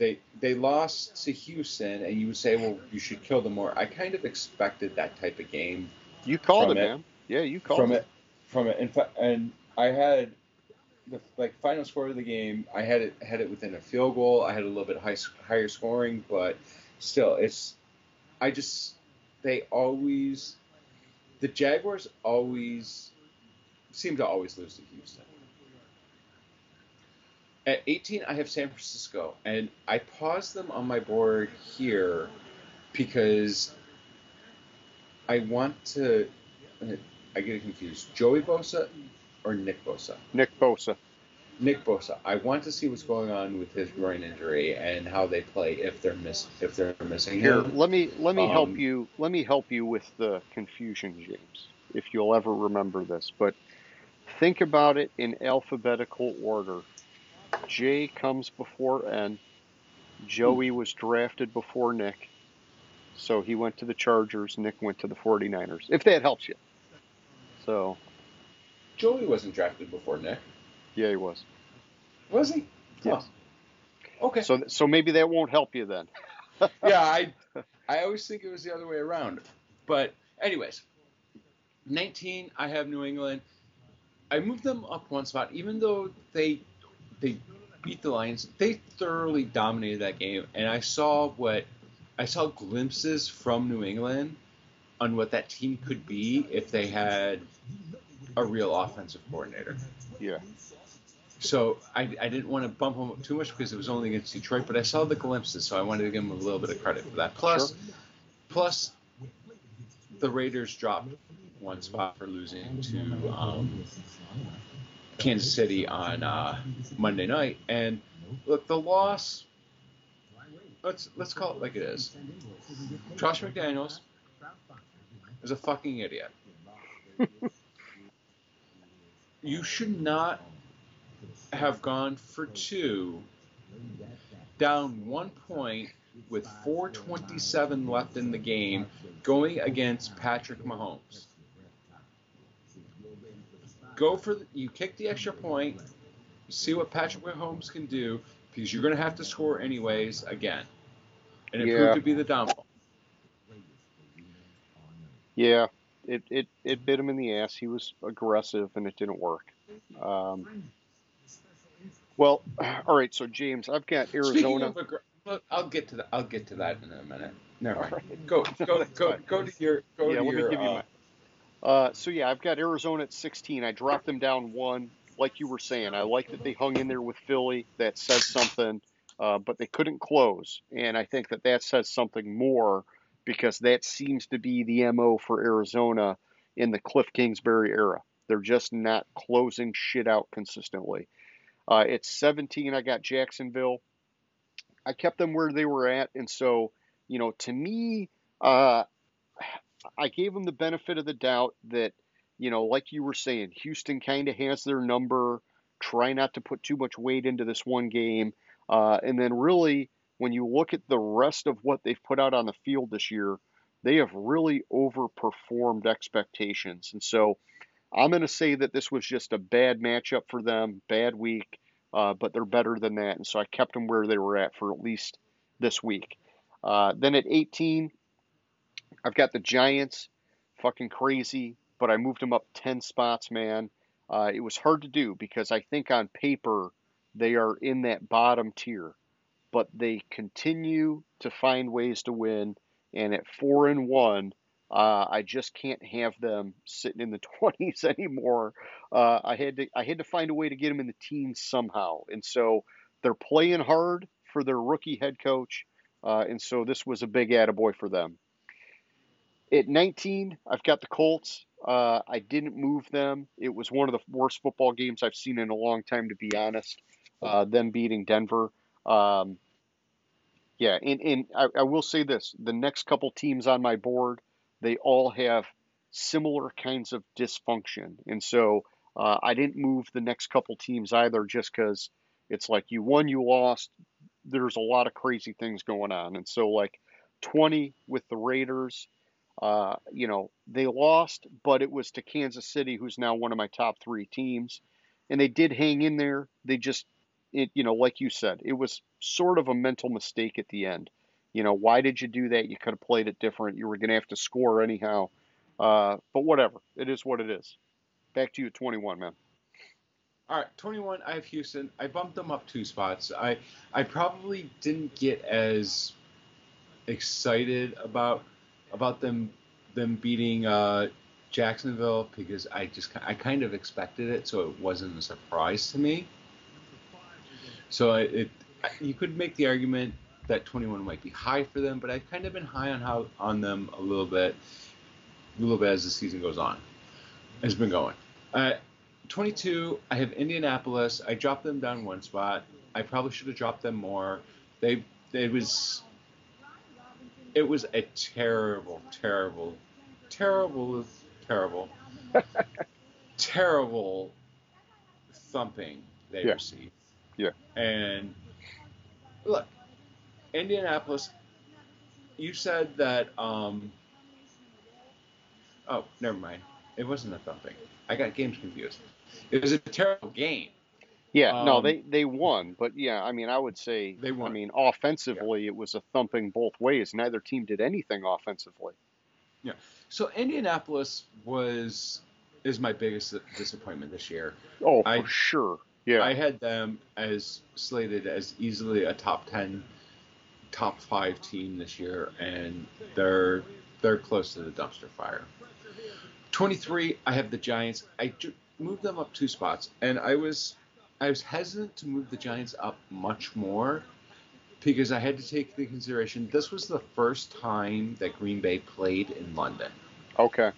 they they lost to Houston, and you would say, well, you should kill them more. I kind of expected that type of game You called it, it. man. Yeah, you called from it. it from it fact and i had the like final score of the game, I had it had it within a field goal. I had a little bit high, higher scoring, but still, it's I just they always the Jaguars always seem to always lose to Houston. At 18, I have San Francisco, and I paused them on my board here because I want to. I get confused. Joey Bosa or Nick Bosa? Nick Bosa. Nick Bosa. I want to see what's going on with his groin injury and how they play if they're miss if they're missing Here, him. let me let me help Um, you. Let me help you with the confusion, James. If you'll ever remember this, but think about it in alphabetical order. J comes before N. Joey hmm. was drafted before Nick. So he went to the Chargers, Nick went to the 49ers. If that helps you. So, Joey wasn't drafted before Nick, yeah, he was. was he? Yes. Huh. Okay. So so maybe that won't help you then. yeah, I I always think it was the other way around. But anyways, 19, I have New England. I moved them up one spot, even though they they beat the Lions. They thoroughly dominated that game, and I saw what I saw glimpses from New England on what that team could be if they had a real offensive coordinator. Yeah. So I, I didn't want to bump them up too much because it was only against Detroit, but I saw the glimpses, so I wanted to give them a little bit of credit for that. Plus, Sure. plus the Raiders dropped one spot for losing to um, Kansas City on uh, Monday night, and look, the loss. Let's let's call it like it is. Josh McDaniels is a fucking idiot. you should not have gone for two, down one point with 4:27 left in the game, going against Patrick Mahomes. Go for the, you kick the extra point, see what Patrick Mahomes can do because you're going to have to score anyways again, and it Yeah. proved to be the downfall. Yeah, it, it, it bit him in the ass. He was aggressive and it didn't work. Um, well, all right. So James, I've got Arizona. of aggr- look, I'll get to that. I'll get to that in a minute. Never mind. Alright. Go go go go to your go yeah, to let me your. give you uh, my. Uh, so yeah, I've got Arizona at 16. I dropped them down one, like you were saying. I like that they hung in there with Philly. That says something, uh, but they couldn't close, and I think that that says something more because that seems to be the mo for Arizona in the Cliff Kingsbury era. They're just not closing shit out consistently. Uh, at 17, I got Jacksonville. I kept them where they were at, and so you know, to me, uh, I gave them the benefit of the doubt that, you know, like you were saying, Houston kind of has their number. Try not to put too much weight into this one game. Uh, and then, really, when you look at the rest of what they've put out on the field this year, they have really overperformed expectations. And so, I'm going to say that this was just a bad matchup for them, bad week, uh, but they're better than that. And so, I kept them where they were at for at least this week. Uh, then at 18, I've got the Giants, fucking crazy, but I moved them up 10 spots, man. Uh, it was hard to do because I think on paper they are in that bottom tier, but they continue to find ways to win. And at four and one, uh, I just can't have them sitting in the 20s anymore. Uh, I had to I had to find a way to get them in the teens somehow, and so they're playing hard for their rookie head coach, uh, and so this was a big attaboy for them. At 19, I've got the Colts. Uh, I didn't move them. It was one of the worst football games I've seen in a long time, to be honest. Uh, them beating Denver. Um, yeah, and, and I, I will say this the next couple teams on my board, they all have similar kinds of dysfunction. And so uh, I didn't move the next couple teams either just because it's like you won, you lost. There's a lot of crazy things going on. And so, like 20 with the Raiders, uh, you know, they lost, but it was to Kansas City, who's now one of my top three teams. And they did hang in there. They just, it, you know, like you said, it was sort of a mental mistake at the end. You know, why did you do that? You could have played it different. You were going to have to score anyhow. Uh, but whatever. It is what it is. Back to you at 21, man. All right, 21. I have Houston. I bumped them up two spots. I I probably didn't get as excited about about them them beating uh, Jacksonville because I just I kind of expected it, so it wasn't a surprise to me. So it, it you could make the argument that 21 might be high for them, but I've kind of been high on how on them a little bit, a little bit as the season goes on. Has been going. Uh, 22, I have Indianapolis. I dropped them down one spot. I probably should have dropped them more. They it was it was a terrible, terrible, terrible, terrible, terrible thumping they Yeah. received. Yeah. And look, Indianapolis. You said that. Um, oh, never mind. It wasn't a thumping. I got games confused. It was a terrible game. Yeah, no, Um, they they won, but yeah, I mean, I would say They won. I mean, offensively, it was a thumping both ways. Neither team did anything offensively. Yeah. So Indianapolis was is my biggest disappointment this year. Oh, for I- sure. Yeah, I had them as slated as easily a top ten, top five team this year, and they're they're close to the dumpster fire. Twenty three, I have the Giants. I moved them up two spots, and I was I was hesitant to move the Giants up much more because I had to take into consideration this was the first time that Green Bay played in London. okay.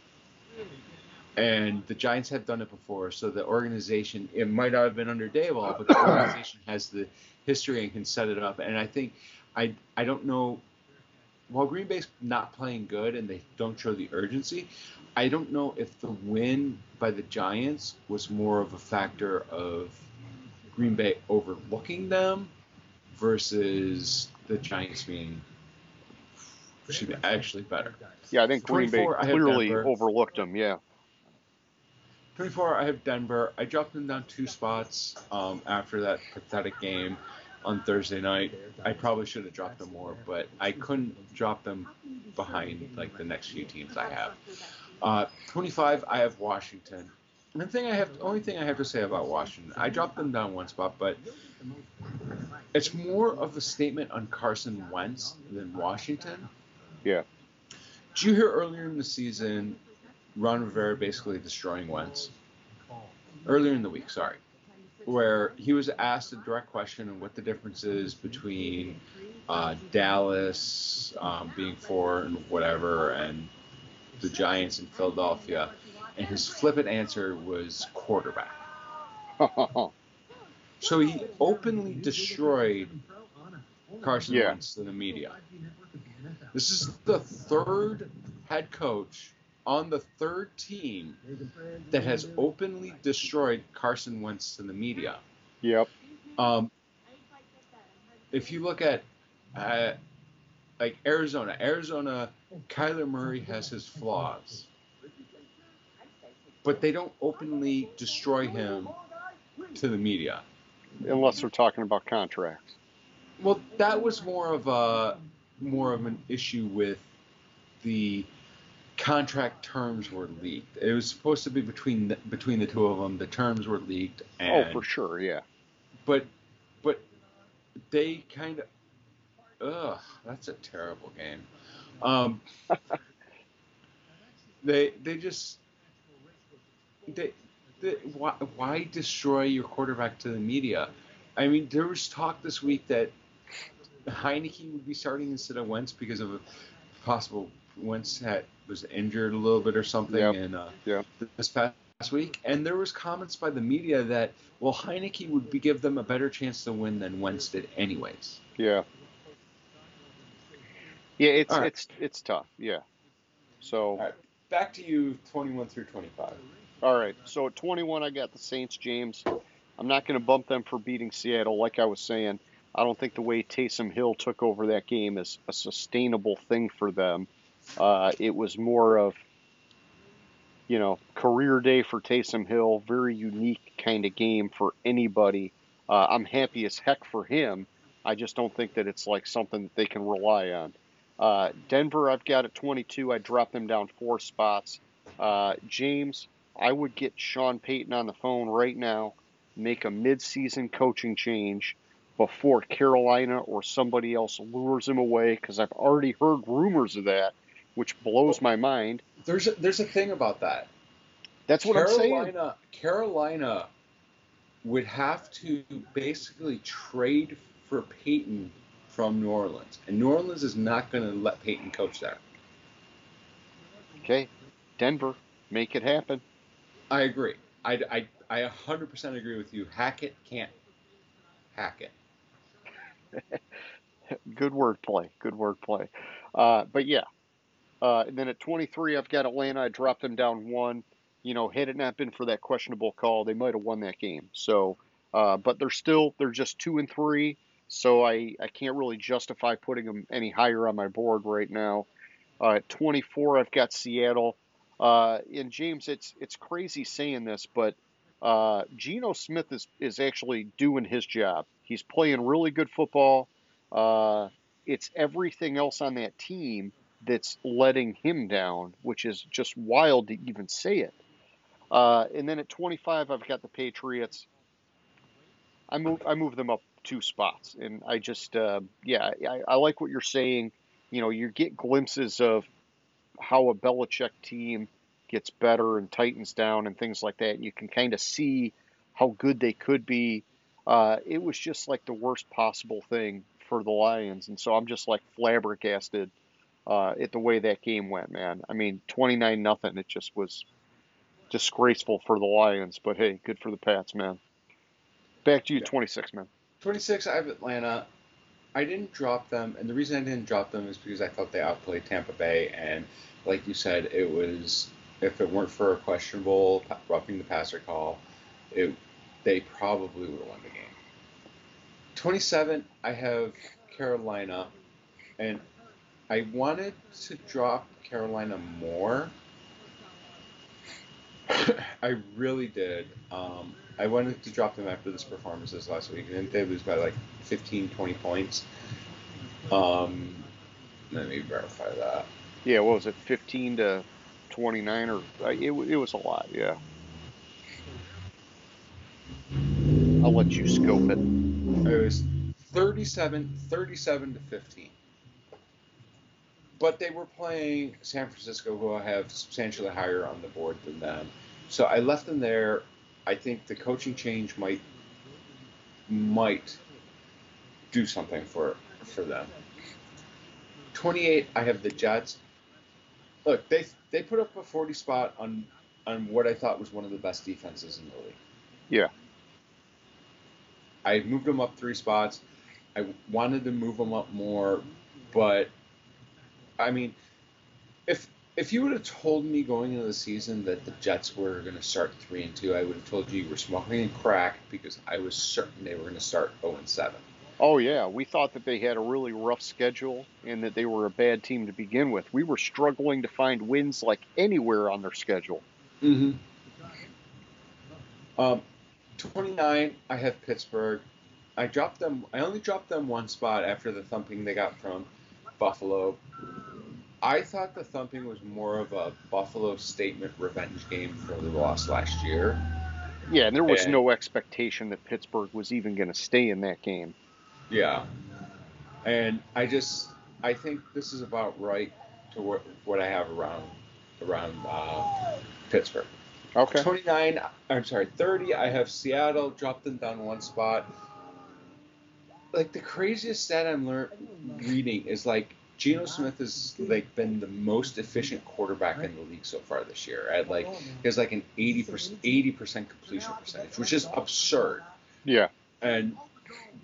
and the Giants have done it before. So the organization, it might not have been under Daboll, but the organization has the history and can set it up. And I think, I I don't know, while Green Bay's not playing good and they don't show the urgency, I don't know if the win by the Giants was more of a factor of Green Bay overlooking them versus the Giants being excuse me, actually better. Yeah, I think Green Bay 24, I have clearly overlooked them. Yeah. 24, I have Denver. I dropped them down two spots um, after that pathetic game on Thursday night. I probably should have dropped them more, but I couldn't drop them behind like the next few teams I have. Uh, 25, I have Washington. The thing I have, only thing I have to say about Washington, I dropped them down one spot, but it's more of a statement on Carson Wentz than Washington. Yeah. Did you hear earlier in the season Ron Rivera basically destroying Wentz? Earlier in the week, sorry. Where he was asked a direct question on what the difference is between uh, Dallas um, being four and whatever and the Giants in Philadelphia. And his flippant answer was quarterback. So he openly destroyed Carson Yeah. Wentz to the media. This is the third head coach on the third team that has openly destroyed Carson Wentz to the media. yep. Um, if you look at uh, like Arizona, Arizona, Kyler Murray has his flaws, but they don't openly destroy him to the media. Unless they're talking about contracts. Well, that was more of a more of an issue with the contract terms were leaked. It was supposed to be between the, between the two of them. The terms were leaked, and oh, for sure. Yeah. but but they kind of ugh, that's a terrible game. Um, they they just they, they why, why destroy your quarterback to the media? I mean, there was talk this week that Heinicke would be starting instead of Wentz because of a possible Wentz had was injured a little bit or something Yep. in uh, Yep. this past week, and there was comments by the media that well Heinicke would be, give them a better chance to win than Wentz did anyways. Yeah. Yeah, it's All right. it's it's tough. Yeah. So right. Back to you, 21 through 25. All right. So at 21, I got the Saints, James. I'm not going to bump them for beating Seattle. Like I was saying, I don't think the way Taysom Hill took over that game is a sustainable thing for them. Uh, it was more of, you know, career day for Taysom Hill. Very unique kind of game for anybody. Uh, I'm happy as heck for him. I just don't think that it's like something that they can rely on. Uh, Denver, I've got at 22. I dropped them down four spots. Uh, James, I would get Sean Payton on the phone right now make a mid-season coaching change before Carolina or somebody else lures him away because I've already heard rumors of that, which blows my mind. There's a, there's a thing about that. That's what I'm saying. Carolina Carolina would have to basically trade for Payton from New Orleans, and New Orleans is not going to let Payton coach there. Okay, Denver, make it happen. I agree. I, I, I 100% agree with you. Hackett can't hack it. Good wordplay. Good wordplay. Uh, but yeah. Uh, and then at 23, I've got Atlanta. I dropped them down one. You know, had it not been for that questionable call, they might have won that game. So, uh, but they're still they're just two and three. So I I can't really justify putting them any higher on my board right now. Uh, at 24, I've got Seattle. Uh, and James, it's it's crazy saying this, but uh, Geno Smith is is actually doing his job. He's playing really good football. Uh, it's everything else on that team that's letting him down, which is just wild to even say it. Uh, and then at 25, I've got the Patriots. I move I move them up two spots, and I just uh, yeah I, I like what you're saying. You know, you get glimpses of how a Belichick team gets better and tightens down and things like that. And you can kind of see how good they could be. Uh, it was just like the worst possible thing for the Lions, and so I'm just like flabbergasted uh, at the way that game went, man. I mean, 29 nothing. It just was disgraceful for the Lions, but hey, good for the Pats, man. Back to you, Yeah. 26, man. 26, I have Atlanta. I didn't drop them, and the reason I didn't drop them is because I thought they outplayed Tampa Bay, and like you said, it was if it weren't for a questionable roughing the passer call, it they probably would have won the game. 27, I have Carolina, and I wanted to drop Carolina more. I really did. Um, I wanted to drop them after this performance this last week, and they lose by like 15, 20 points. Um, let me verify that. Yeah, what was it, 15 to 29, or uh, it, it was a lot, yeah. I'll let you scope it. It was 37, 37 to 15. But they were playing San Francisco, who I have substantially higher on the board than them. So I left them there. I think the coaching change might might do something for for them. 28, I have the Jets. Look, they they put up a 40 spot on on what I thought was one of the best defenses in the league. Yeah. I moved them up three spots. I wanted to move them up more, but I mean, if if you would have told me going into the season that the Jets were going to start three and two, I would have told you you were smoking crack because I was certain they were going to start zero and seven. Oh, yeah, we thought that they had a really rough schedule and that they were a bad team to begin with. We were struggling to find wins like anywhere on their schedule. Mm-hmm. Um, 29, I have Pittsburgh. I dropped them. I only dropped them one spot after the thumping they got from Buffalo. I thought the thumping was more of a Buffalo statement revenge game for the loss last year. Yeah, and there was And- no expectation that Pittsburgh was even going to stay in that game. Yeah, and I just I think this is about right to what what I have around around uh, Pittsburgh. Okay. 29, I'm sorry, 30, I have Seattle, dropped them down one spot. Like the craziest stat I'm lear- reading is like Geno Smith has like been the most efficient quarterback in the league so far this year. At like oh, he has like an 80% 80% completion percentage, which is absurd. Yeah. And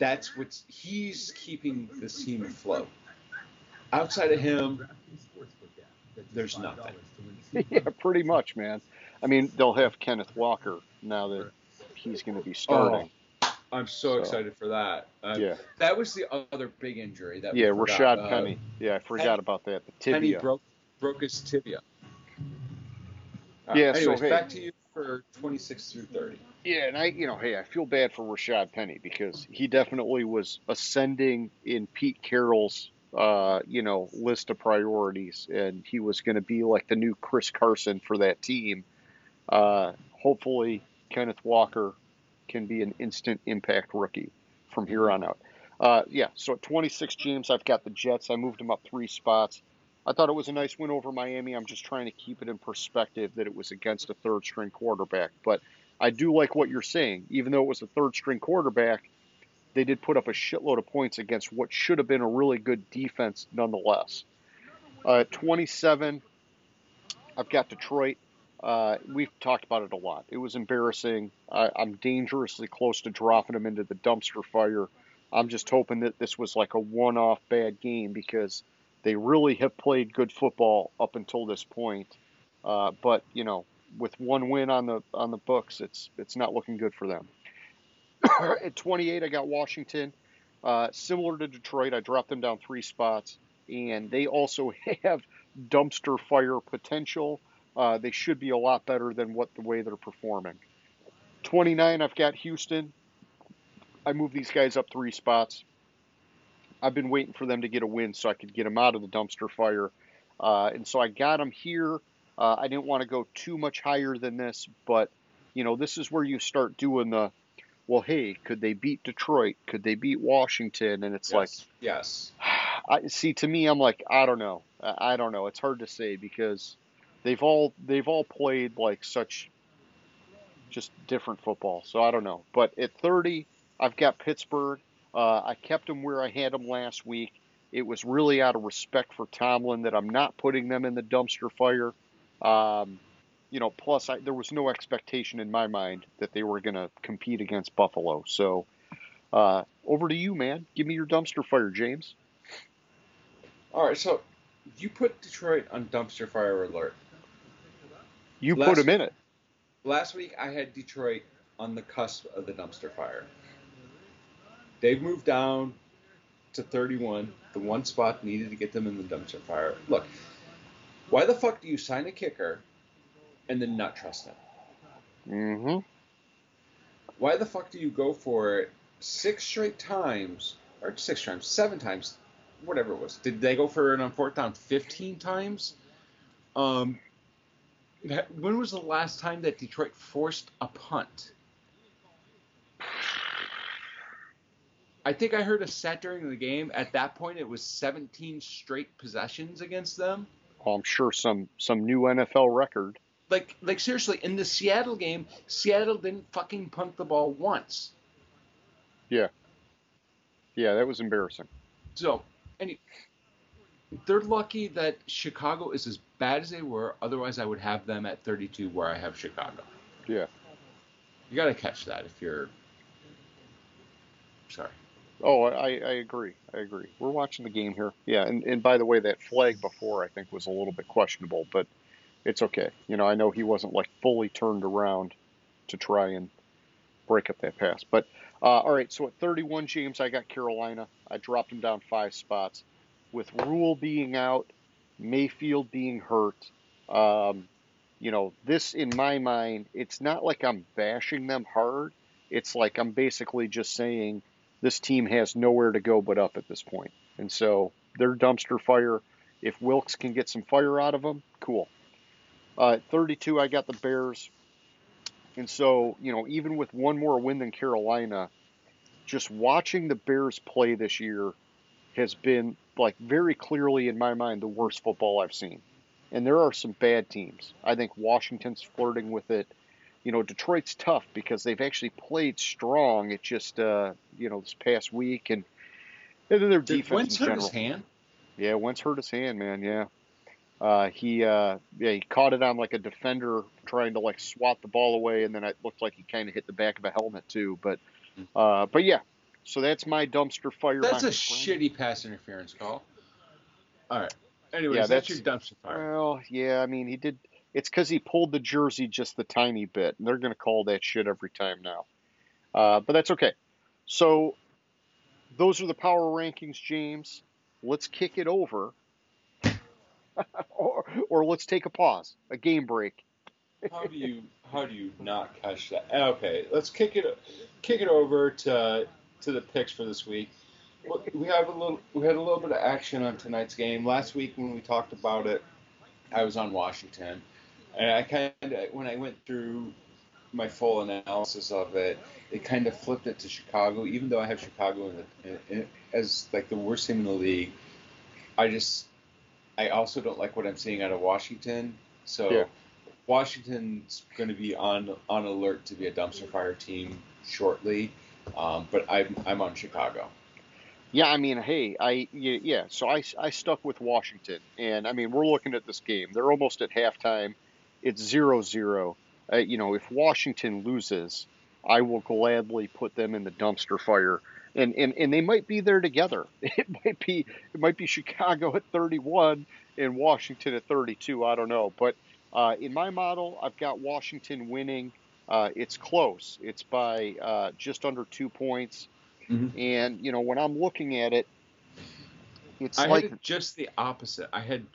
that's what's he's keeping this team afloat. Outside of him, there's nothing. yeah, pretty much, man. I mean, they'll have Kenneth Walker now that he's going to be starting. Oh, I'm so, So, excited for that. Uh, yeah. That was the other big injury that we Yeah. Rashad Uh, Penny. Yeah, I forgot Penny- about that. The tibia. Penny broke broke his tibia. Uh, Yeah, so, hey. back to you for 26 through 30. Yeah, and I, you know, hey, I feel bad for Rashad Penny because he definitely was ascending in Pete Carroll's, uh, you know, list of priorities, and he was going to be like the new Chris Carson for that team. Uh, hopefully, Kenneth Walker can be an instant impact rookie from here on out. Uh, yeah, so at 26, James, I've got the Jets. I moved them up three spots. I thought it was a nice win over Miami. I'm just trying to keep it in perspective that it was against a third string quarterback. But I do like what you're saying. Even though it was a third string quarterback, they did put up a shitload of points against what should have been a really good defense nonetheless. Uh, 27, I've got Detroit. Uh, we've talked about it a lot. It was embarrassing. I, I'm dangerously close to dropping them into the dumpster fire. I'm just hoping that this was like a one off bad game because they really have played good football up until this point. Uh, but, you know, with one win on the on the books, it's it's not looking good for them. At 28, I got Washington. Uh, similar to Detroit, I dropped them down three spots, and they also have dumpster fire potential. Uh, they should be a lot better than what the way they're performing. 29, I've got Houston. I moved these guys up three spots. I've been waiting for them to get a win so I could get them out of the dumpster fire. Uh, and so I got them here. Uh, I didn't want to go too much higher than this, but you know, this is where you start doing the well, hey, could they beat Detroit? Could they beat Washington? And it's yes. like, yes. I see. To me, I'm like, I don't know. I don't know. It's hard to say because they've all they've all played like such just different football. So I don't know. But at 30, I've got Pittsburgh. Uh, I kept them where I had them last week. It was really out of respect for Tomlin that I'm not putting them in the dumpster fire. Um, you know, plus I, there was no expectation in my mind that they were going to compete against Buffalo. So uh, over to you, man. Give me your dumpster fire, James. All right, so you put Detroit on dumpster fire alert. You last, put them in it. Last week I had Detroit on the cusp of the dumpster fire. They've moved down to 31, the one spot needed to get them in the dumpster fire. Look, why the fuck do you sign a kicker and then not trust him? Mm-hmm. Why the fuck do you go for it six straight times, or six times, seven times, whatever it was? Did they go for it on fourth down 15 times? Um, when was the last time that Detroit forced a punt? I think I heard a set during the game. At that point, it was 17 straight possessions against them. Oh, I'm sure some some new NFL record. Like like seriously, in the Seattle game, Seattle didn't fucking punt the ball once. Yeah. Yeah, that was embarrassing. So, any they're lucky that Chicago is as bad as they were. Otherwise, I would have them at 32, where I have Chicago. Yeah. You got to catch that if you're. Sorry. Oh, I, I agree. I agree. We're watching the game here. Yeah, and, and by the way, that flag before I think was a little bit questionable, but it's okay. You know, I know he wasn't like fully turned around to try and break up that pass. But uh, all right, so at 31, James, I got Carolina. I dropped him down five spots. With Rhule being out, Mayfield being hurt, um, you know, this in my mind, it's not like I'm bashing them hard. It's like I'm basically just saying this team has nowhere to go but up at this point. And so they're dumpster fire. If Wilks can get some fire out of them, cool. Uh, at 32, I got the Bears. And so, you know, even with one more win than Carolina, just watching the Bears play this year has been, like, very clearly in my mind, the worst football I've seen. And there are some bad teams. I think Washington's flirting with it you know, Detroit's tough because they've actually played strong. It just, uh, you know, this past week and, and their Did defense Wentz in general. hurt his hand? Yeah, Wentz hurt his hand, man. Yeah. Uh, he, uh, yeah, he caught it on like a defender trying to like swat the ball away, and then it looked like he kind of hit the back of a helmet too. But, hmm. uh, but yeah, so that's my dumpster fire. That's a shitty pass interference call. All right. Anyways, yeah, that's, that's your dumpster fire. Well, yeah, I mean, he did it's because he pulled the jersey just the tiny bit, and they're going to call that shit every time now. Uh, but that's okay. So those are the power rankings, James. Let's kick it over, or, or let's take a pause, a game break. how do you how do you not catch that? Okay, let's kick it kick it over to to the picks for this week. We have a little we had a little bit of action on tonight's game. Last week when we talked about it, I was on Washington. And I kind of, when I went through my full analysis of it, it kind of flipped it to Chicago. Even though I have Chicago in the, in, in, as like the worst team in the league, I just I also don't like what I'm seeing out of Washington. So Yeah. Washington's going to be on on alert to be a dumpster fire team shortly, um, but I'm I'm on Chicago. Yeah, I mean, hey, I yeah, so I I stuck with Washington, and I mean, we're looking at this game. They're almost at halftime. It's zero zero. Uh, you know, if Washington loses, I will gladly put them in the dumpster fire. And, and, and they might be there together. It might be it might be Chicago at 31 and Washington at 32. I don't know, but uh, in my model, I've got Washington winning. Uh, it's close. It's by uh, just under two points. Mhm. And you know, when I'm looking at it, it's I like had just the opposite. I had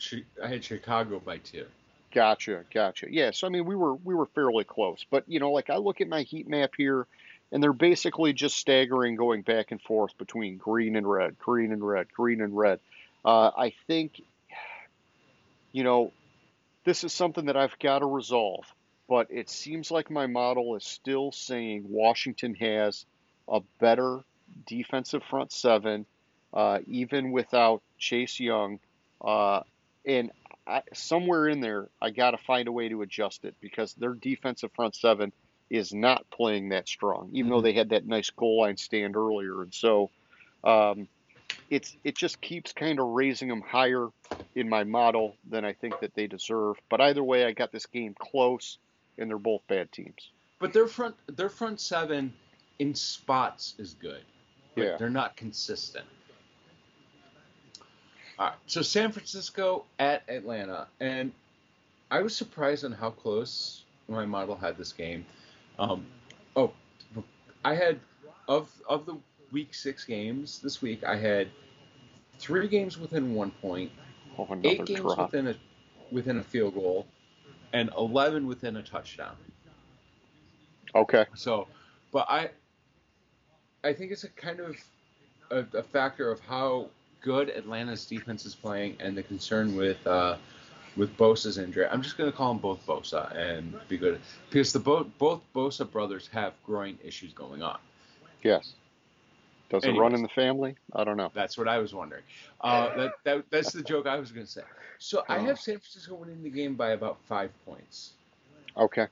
I had Chicago by two. Gotcha, gotcha. Yeah, so I mean, we were we were fairly close, but you know, like I look at my heat map here, and they're basically just staggering, going back and forth between green and red, green and red, green and red. Uh, I think, you know, this is something that I've got to resolve, but it seems like my model is still saying Washington has a better defensive front seven, uh, even without Chase Young. Uh, and I, somewhere in there, I got to find a way to adjust it because their defensive front seven is not playing that strong, even though Mhm. they had that nice goal line stand earlier. And so, um, it's it just keeps kind of raising them higher in my model than I think that they deserve. But either way, I got this game close, and they're both bad teams. But their front their front seven in spots is good. But Yeah. They're not consistent. All right. So San Francisco at Atlanta, and I was surprised on how close my model had this game. Um, oh, I had of of the week six games this week. I had three games within one point, Oh, eight games drop. within a within a field goal, and eleven within a touchdown. Okay. So, but I, I think it's a kind of a, a factor of how good Atlanta's defense is playing and the concern with uh, with Bosa's injury. I'm just going to call them both Bosa and be good because the both both Bosa brothers have groin issues going on. Yes. Does it run in the family? I don't know. That's what I was wondering. Uh, that, that that's the joke I was going to say. So I Oh. have San Francisco winning the game by about five points. Okay.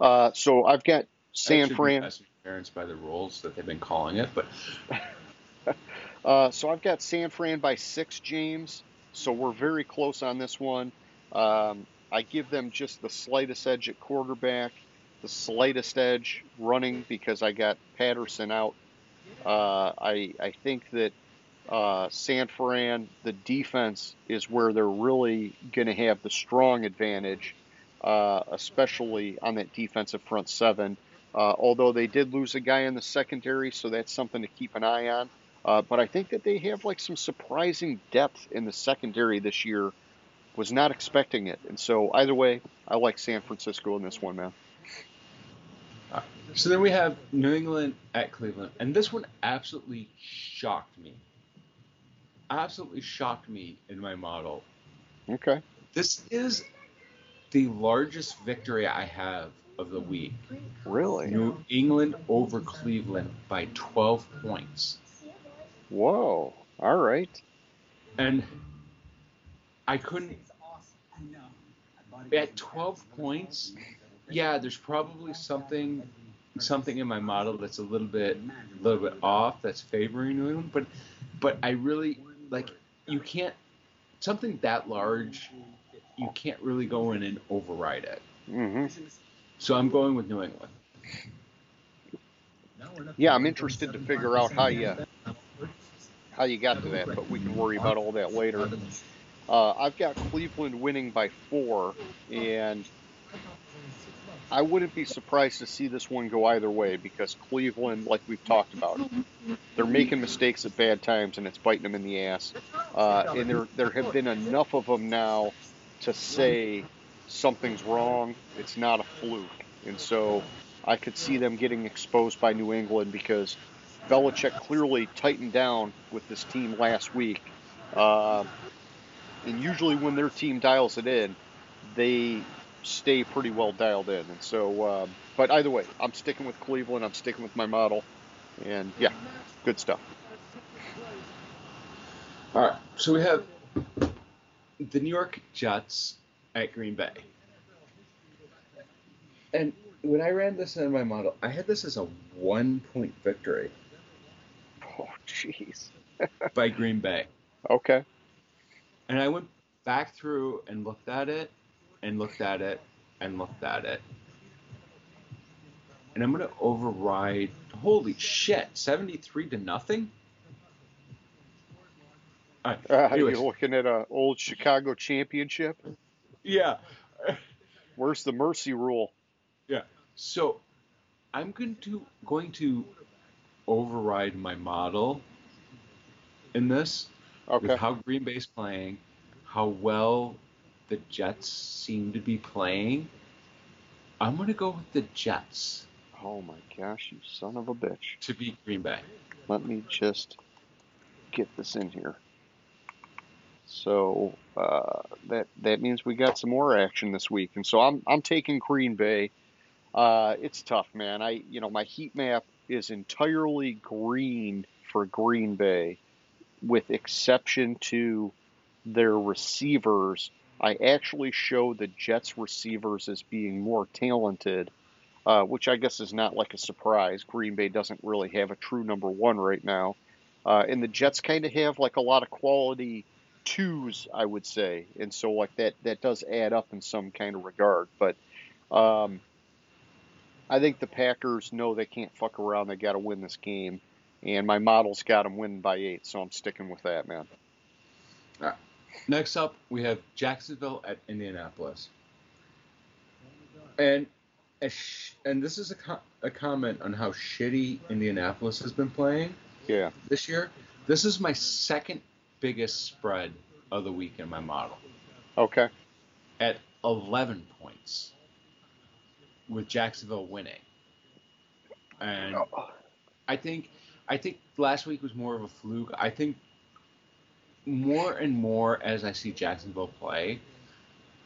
Uh, so I've got San Fran. parents by the rules that they've been calling it, but Uh, so I've got San Fran by six, James. So we're very close on this one. Um, I give them just the slightest edge at quarterback, the slightest edge running because I got Patterson out. Uh, I I think that uh, San Fran, the defense is where they're really going to have the strong advantage, uh, especially on that defensive front seven. Uh, although they did lose a guy in the secondary, so that's something to keep an eye on. Uh, but I think that they have like some surprising depth in the secondary this year. Was not expecting it, and so either way, I like San Francisco in this one, man. So then we have New England at Cleveland, and this one absolutely shocked me. Absolutely shocked me in my model. Okay. This is the largest victory I have of the week. Really? New England over Cleveland by 12 points. Whoa. All right. And I couldn't. At 12 points, yeah, there's probably something something in my model that's a little bit a little bit off that's favoring New England, but but I really like you can't something that large you can't really go in and override it. hmm So I'm going with New England. Yeah, I'm interested to figure out how you how you got to that, but we can worry about all that later. Uh, I've got Cleveland winning by four, and I wouldn't be surprised to see this one go either way because Cleveland, like we've talked about, they're making mistakes at bad times and it's biting them in the ass. Uh, and there there have been enough of them now to say something's wrong. It's not a fluke, and so I could see them getting exposed by New England because Belichick clearly tightened down with this team last week. Uh, and usually when their team dials it in, they stay pretty well dialed in. And so, um, but either way, I'm sticking with Cleveland. I'm sticking with my model, and yeah, good stuff. All right, so we have the New York Jets at Green Bay. And when I ran this in my model, I had this as a one point victory Oh, jeez. by Green Bay. Okay. And I went back through and looked at it and looked at it and looked at it. And I'm going to override. Holy shit, 73 to nothing? Right. Uh, you're looking at an old Chicago championship. yeah. Where's the mercy rule? Yeah. So I'm going to going to override my model in this Okay. with how Green Bay's playing, how well the Jets seem to be playing. I'm going to go with the Jets Oh my gosh, you son of a bitch. to beat Green Bay. Let me just get this in here. So uh, that that means we got some more action this week, and so I'm I'm taking Green Bay. Uh, it's tough, man. I you know my heat map is entirely green for Green Bay, with exception to their receivers. I actually show the Jets receivers as being more talented, uh, which I guess is not like a surprise. Green Bay doesn't really have a true number one right now. Uh, and the Jets kind of have like a lot of quality twos, I would say, and so like that that does add up in some kind of regard. But um, I think the Packers know they can't fuck around; they got to win this game, and my model's got them winning by eight, so I'm sticking with that, man. Next up, we have Jacksonville at Indianapolis. And a sh- and this is a, co- a comment on how shitty Indianapolis has been playing Yeah, this year. This is my second biggest spread of the week in my model okay, at 11 points with Jacksonville winning. And oh. I think I think last week was more of a fluke. I think more and more as I see Jacksonville play,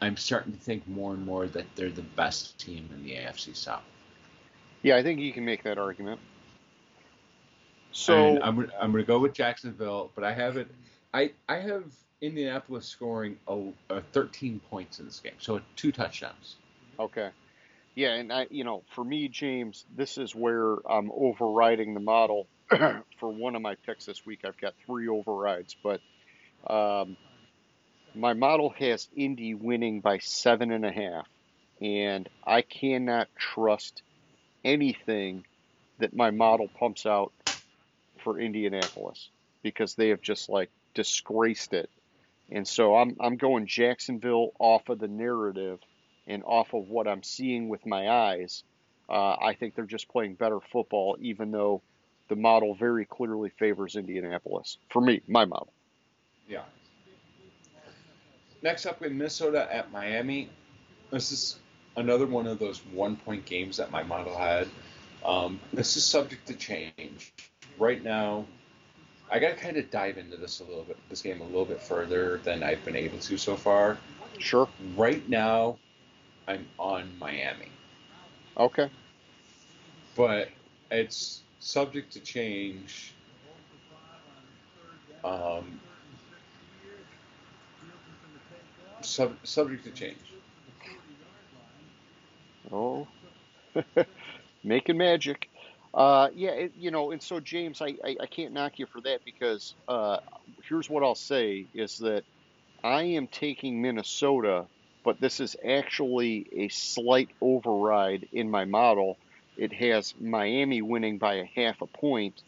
I'm starting to think more and more that they're the best team in the AFC South. yeah, I think you can make that argument. So and I'm I'm going to go with Jacksonville, but I have it. I I have Indianapolis scoring a, a 13 points in this game, so two touchdowns. Okay. Yeah, and I, you know, for me, James, this is where I'm overriding the model. for one of my picks this week, I've got three overrides, but um, my model has Indy winning by seven and a half, and I cannot trust anything that my model pumps out for Indianapolis because they have just like disgraced it. And so I'm I'm going Jacksonville off of the narrative and off of what I'm seeing with my eyes, uh, I think they're just playing better football, even though the model very clearly favors Indianapolis. For me, my model. Yeah. Next up, we have Minnesota at Miami. This is another one of those one point games that my model had. Um, this is subject to change. Right now, I got to kind of dive into this a little bit, this game a little bit further than I've been able to so far. Sure. Right now, I'm on Miami, Okay. but it's subject to change. Um, sub, subject to change. Oh, making magic. Uh, yeah, it, you know, and so James, I, I, I can't knock you for that because uh, here's what I'll say is that I am taking Minnesota, but this is actually a slight override in my model. It has Miami winning by a half a point.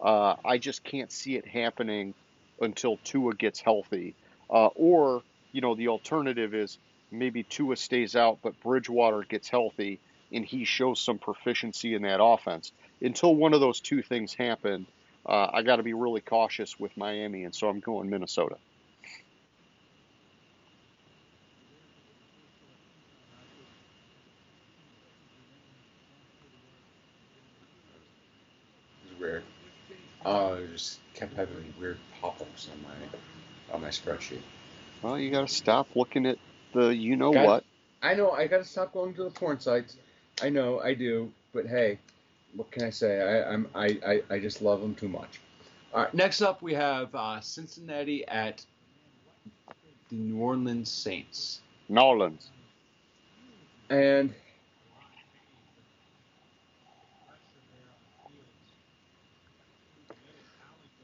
Uh, I just can't see it happening until Tua gets healthy. Uh, or, you know, the alternative is maybe Tua stays out, but Bridgewater gets healthy and he shows some proficiency in that offense. Until one of those two things happen, uh, I got to be really cautious with Miami, and so I'm going Minnesota. Weird. Uh, I just kept having weird pop-ups on my on my spreadsheet. Well, you got to stop looking at the you know God- what. I know I gotta stop going to the porn sites. I know I do, but hey, what can I say? I, I'm I, I, I just love them too much. All right, next up we have uh, Cincinnati at the New Orleans Saints, New Orleans. and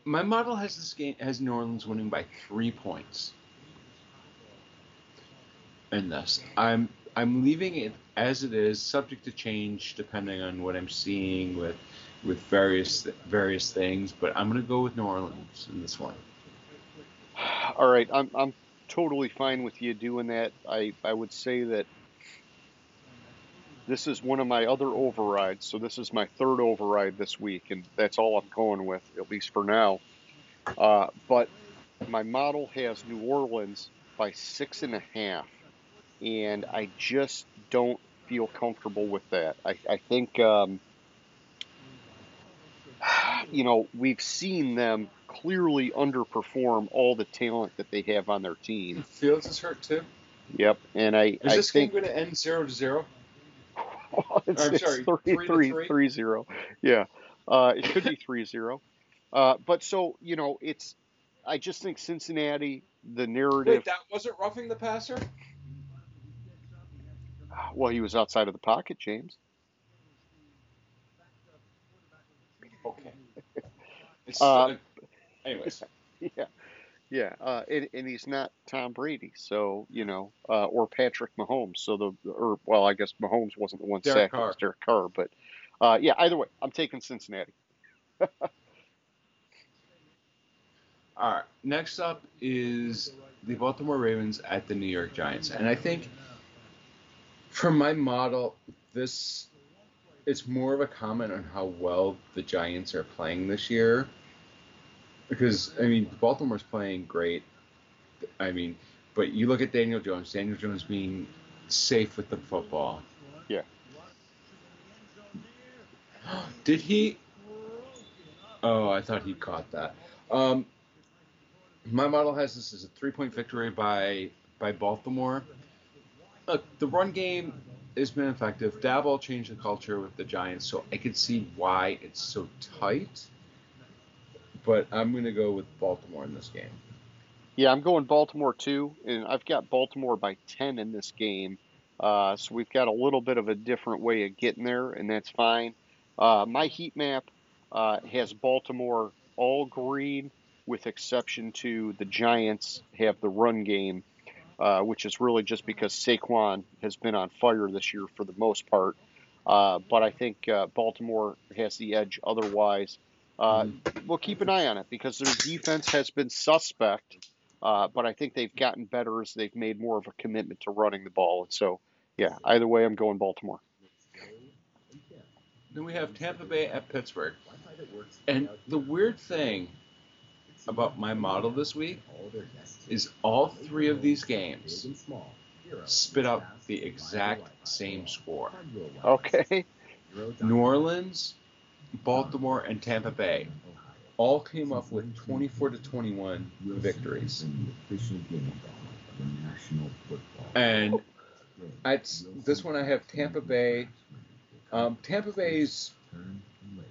my model has this game has New Orleans winning by three points. In this, I'm I'm leaving it as it is, subject to change depending on what I'm seeing with with various various things. But I'm gonna go with New Orleans in this one. All right, I'm I'm totally fine with you doing that. I I would say that this is one of my other overrides, so this is my third override this week, and that's all I'm going with, at least for now. Uh, but my model has New Orleans by six and a half, and I just don't feel comfortable with that. I, I think, um, you know, we've seen them clearly underperform all the talent that they have on their team. Fields is hurt too. Yep, and I, Is I this think game going to end zero to zero? it's, I'm it's sorry, three, three three, three? three zero. Yeah, uh, it could be three zero. Uh, but so you know, it's. I just think Cincinnati, the narrative. Wait, that wasn't roughing the passer. Well, he was outside of the pocket, James. Okay. Uh, anyways, Yeah, yeah, uh, and, and he's not Tom Brady, so you know, uh, or Patrick Mahomes. So the, or well, I guess Mahomes wasn't the one Derek sacked, it was Derek Carr. But uh, yeah, either way, I'm taking Cincinnati. all right. Next up is the Baltimore Ravens at the New York Giants, and I think for my model, this it's more of a comment on how well the Giants are playing this year. Because I mean, Baltimore's playing great. I mean, but you look at Daniel Jones. Daniel Jones being safe with the football. Yeah. Did he? Oh, I thought he caught that. Um, my model has this as a three-point victory by by Baltimore. Look, the run game has been effective. Daboll changed the culture with the Giants, so I could see why it's so tight. But I'm going to go with Baltimore in this game. Yeah, I'm going Baltimore too, and I've got Baltimore by 10 in this game. Uh, so we've got a little bit of a different way of getting there, and that's fine. Uh, my heat map uh, has Baltimore all green, with exception to the Giants have the run game, uh, which is really just because Saquon has been on fire this year for the most part. Uh, but I think uh, Baltimore has the edge otherwise. Uh, we'll keep an eye on it because their defense has been suspect. Uh, but I think they've gotten better as they've made more of a commitment to running the ball. And so, yeah, either way, I'm going Baltimore. Then we have Tampa Bay at Pittsburgh. And the weird thing about my model this week is all three of these games spit out the exact same score. Okay. New Orleans, Baltimore, and Tampa Bay all came up with 24 to 21 victories. And it's this one I have Tampa Bay. Um, Tampa Bay's,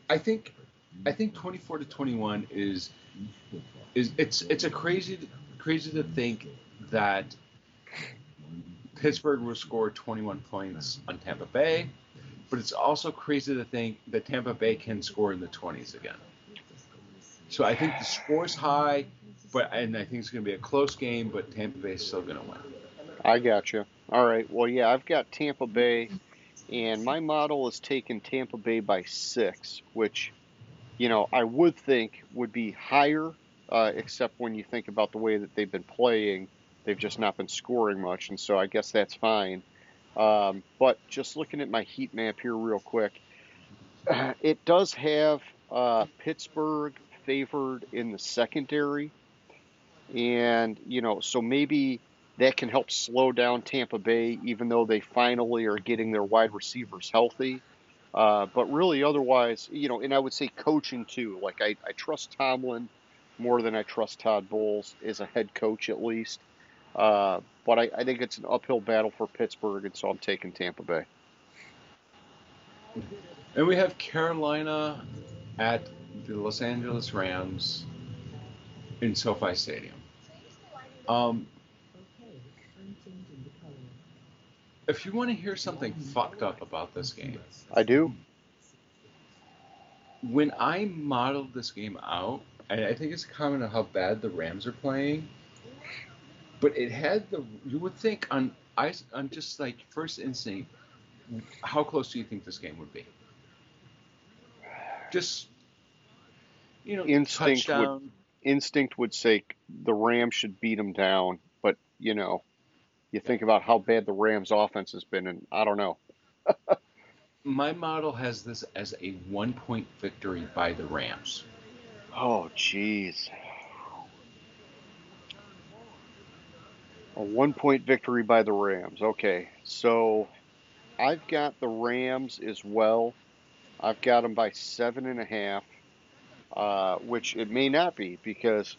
I think, I think 24 to 21 is is it's it's a crazy crazy to think that Pittsburgh will score 21 points on Tampa Bay, but it's also crazy to think that Tampa Bay can score in the 20s again. So I think the score's high, but and I think it's going to be a close game, but Tampa Bay is still going to win. I got you. All right. Well, yeah, I've got Tampa Bay, and my model is taking Tampa Bay by six, which, you know, I would think would be higher, uh, except when you think about the way that they've been playing. They've just not been scoring much, and so I guess that's fine. Um, but just looking at my heat map here, real quick, it does have uh, Pittsburgh favored in the secondary, and you know, so maybe that can help slow down Tampa Bay, even though they finally are getting their wide receivers healthy. Uh, but really, otherwise, you know, and I would say coaching too. Like I, I trust Tomlin more than I trust Todd Bowles as a head coach, at least. Uh, but I, I think it's an uphill battle for Pittsburgh, and so I'm taking Tampa Bay. And we have Carolina at the Los Angeles Rams in SoFi Stadium. Um, if you want to hear something fucked up about this game, I do. when I modeled this game out, I, I think it's a comment of how bad the Rams are playing. But it had the you would think on I on just like first instinct, how close do you think this game would be? Just you know, Instinct would- Instinct would say the Rams should beat them down, but you know, you think about how bad the Rams' offense has been, and I don't know. My model has this as a one point victory by the Rams. Oh, jeez. A one point victory by the Rams. Okay, so I've got the Rams as well. I've got them by seven and a half, uh, which it may not be because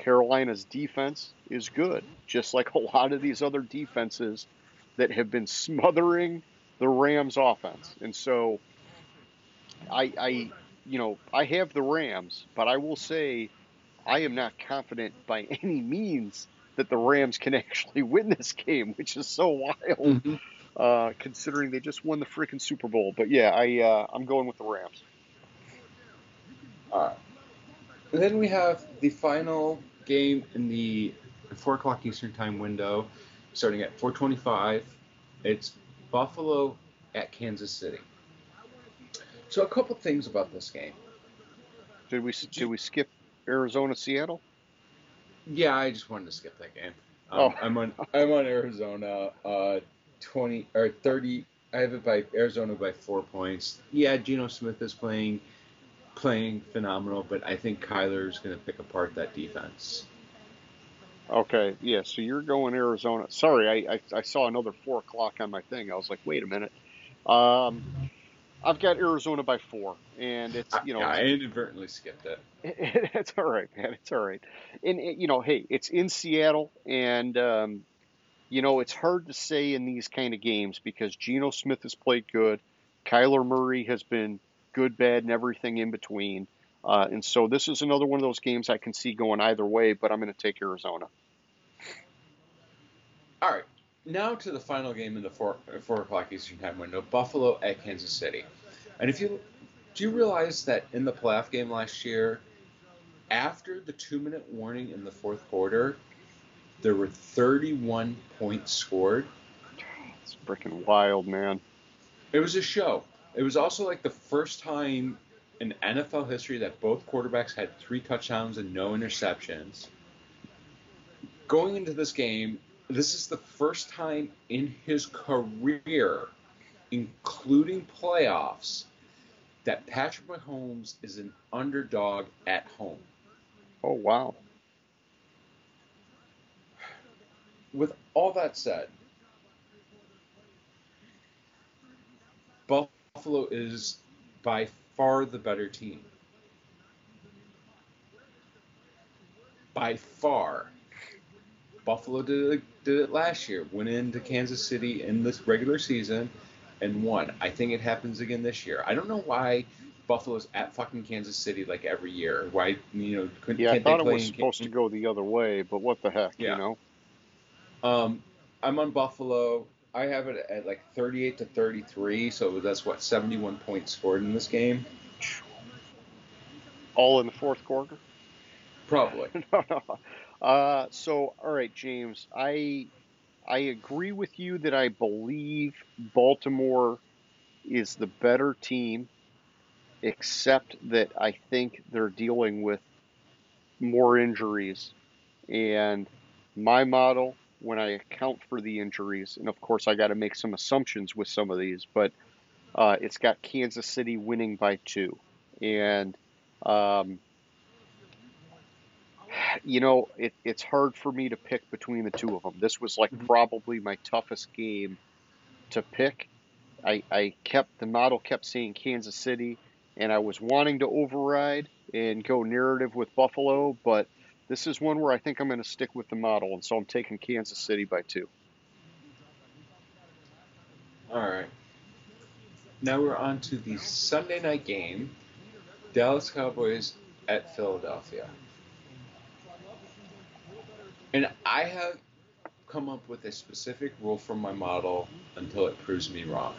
Carolina's defense is good, just like a lot of these other defenses that have been smothering the Rams' offense. And so I, I you know, I have the Rams, but I will say I am not confident by any means that the Rams can actually win this game, which is so wild, uh, considering they just won the freaking Super Bowl. But yeah, I uh, I'm going with the Rams. Alright. And then we have the final game in the four o'clock Eastern time window, starting at 4:25. It's Buffalo at Kansas City. So a couple things about this game. Did we did we skip Arizona Seattle? Yeah, I just wanted to skip that game. Um, Oh. I'm on I'm on Arizona, uh, 20 or 30. I have it by Arizona by four points. Yeah, Geno Smith is playing playing phenomenal, but I think Kyler's going to pick apart that defense. Okay, yeah. So you're going Arizona. Sorry, I, I, I saw another four o'clock on my thing. I was like, wait a minute. Um, I've got Arizona by four, and it's you know Yeah, I inadvertently skipped it. it's all right, man. It's all right. And it- you know, hey, it's in Seattle, and um, you know, it's hard to say in these kind of games because Geno Smith has played good, Kyler Murray has been good, bad, and everything in between. Uh, and so this is another one of those games I can see going either way, but I'm going to take Arizona. All right, now to the final game in the four four o'clock Eastern time window: Buffalo at Kansas City. And if you do you realize that in the playoff game last year, after the two minute warning in the fourth quarter, there were 31 points scored. It's freaking wild, man. It was a show. It was also like the first time in NFL history that both quarterbacks had three touchdowns and no interceptions. Going into this game, this is the first time in his career, including playoffs, that Patrick Mahomes is an underdog at home. Oh wow. With all that said, Buffalo is by far the better team. By far. Buffalo did it, did it last year, went into Kansas City in this regular season and won. I think it happens again this year. I don't know why Buffalo's at fucking Kansas City like every year. Why you know couldn't Yeah, I thought it was supposed to go the other way, but what the heck, Yeah. you know? Um, I'm on Buffalo. I have it at like 38 to 33, so that's what 71 points scored in this game. All in the fourth quarter. Probably. no, no. Uh, so, all right, James, I I agree with you that I believe Baltimore is the better team, except that I think they're dealing with more injuries. And my model, when I account for the injuries, and of course I got to make some assumptions with some of these, but uh, it's got Kansas City winning by two, and um, you know, it, it's hard for me to pick between the two of them. This was like Mhm. probably my toughest game to pick. I, I kept the model kept saying Kansas City, and I was wanting to override and go narrative with Buffalo, but this is one where I think I'm going to stick with the model, and so I'm taking Kansas City by two. All right. Now we're on to the Sunday night game Dallas Cowboys at Philadelphia. And I have come up with a specific rule from my model until it proves me wrong.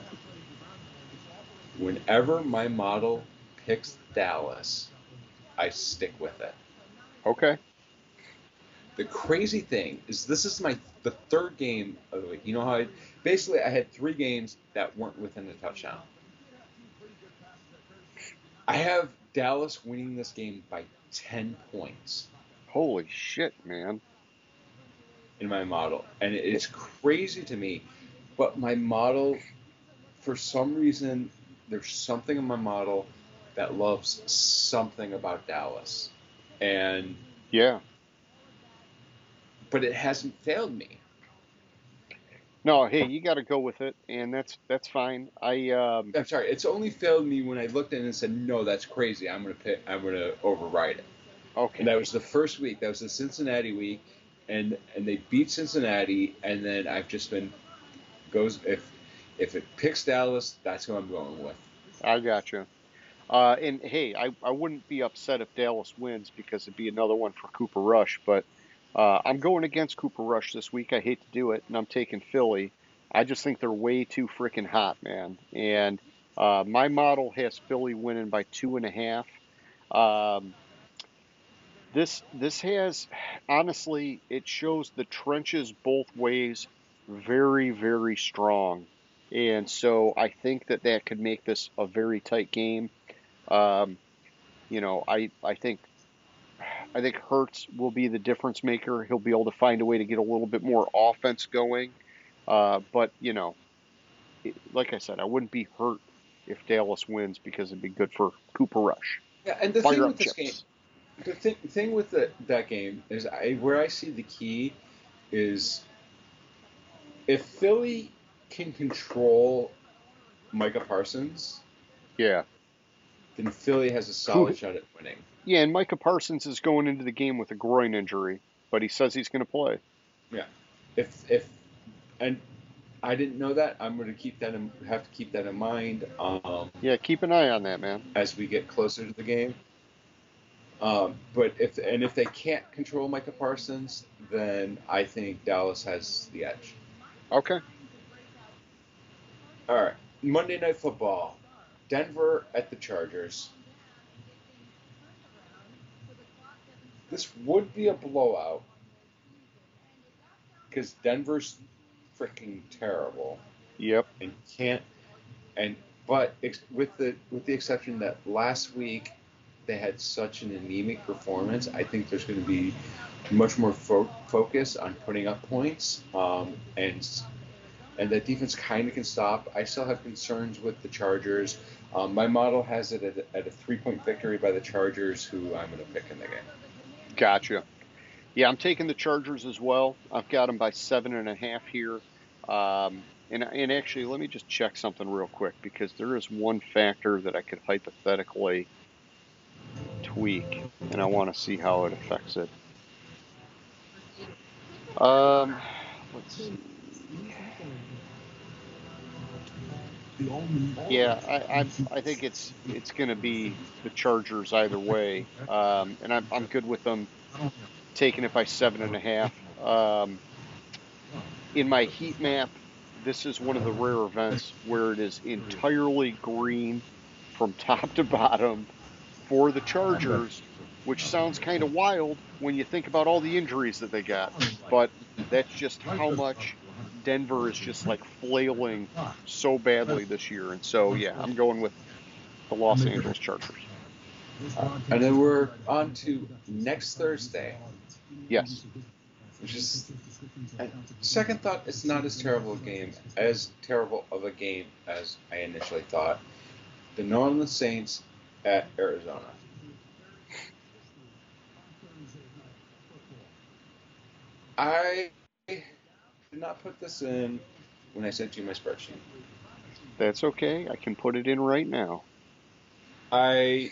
Whenever my model picks Dallas, I stick with it. Okay. The crazy thing is this is my the third game of the week. You know how I basically I had three games that weren't within a touchdown. I have Dallas winning this game by ten points Holy shit, man. in my model. And it's crazy to me. But my model for some reason there's something in my model that loves something about Dallas. And Yeah. But it hasn't failed me. No, hey, you got to go with it, and that's that's fine. I um, I'm sorry, it's only failed me when I looked at it and said, "No, that's crazy. I'm gonna pick. I'm gonna override it." okay. And that was the first week. That was the Cincinnati week, and and they beat Cincinnati. And then I've just been goes if if it picks Dallas, that's who I'm going with. I got you. Uh, and hey, I, I wouldn't be upset if Dallas wins because it'd be another one for Cooper Rush. But uh, I'm going against Cooper Rush this week. I hate to do it, and I'm taking Philly. I just think they're way too freaking hot, man. And uh, my model has Philly winning by two and a half. Um, this this has honestly, it shows the trenches both ways very very strong. And so I think that that could make this a very tight game. Um, you know, I I think I think Hurts will be the difference maker. He'll be able to find a way to get a little bit more offense going. Uh, but you know, it, like I said, I wouldn't be hurt if Dallas wins because it'd be good for Cooper Rush. Yeah, and the Fire thing with this game, the thing, thing with the, that game is I where I see the key is if Philly can control Micah Parsons, Yeah, then Philly has a solid shot at winning. Yeah. And Micah Parsons is going into the game with a groin injury, but he says he's going to play. Yeah. If if and I didn't know that. I'm going to keep that in, have to keep that in mind um, Yeah, keep an eye on that, man. as we get closer to the game. Um, but if and if they can't control Micah Parsons, then I think Dallas has the edge. Okay. All right, Monday Night Football, Denver at the Chargers. This would be a blowout because Denver's freaking terrible Yep. and can't and but ex- with the with the exception that last week they had such an anemic performance, I think there's going to be much more fo- focus on putting up points um, and and that defense kind of can stop. I still have concerns with the Chargers. Um, my model has it at, at a three point victory by the Chargers, who I'm going to pick in the game. Gotcha. Yeah, I'm taking the Chargers as well. I've got them by seven and a half here. Um, and, and actually, let me just check something real quick because there is one factor that I could hypothetically tweak, and I want to see how it affects it. Um, let's see. Yeah, I, I, I think it's it's going to be the Chargers either way, um, and I'm, I'm good with them taking it by seven and a half. Um, in my heat map, this is one of the rare events where it is entirely green from top to bottom for the Chargers, which sounds kind of wild when you think about all the injuries that they got. But that's just how much Denver is just like flailing so badly this year. And so, yeah, I'm going with the Los Angeles Chargers. Uh, and then we're on to next Thursday, Yes. which is uh, second thought. It's not as terrible a game as terrible of a game as I initially thought. The New Orleans Saints at Arizona. I did not put this in when I sent you my spreadsheet. That's okay. I can put it in right now. I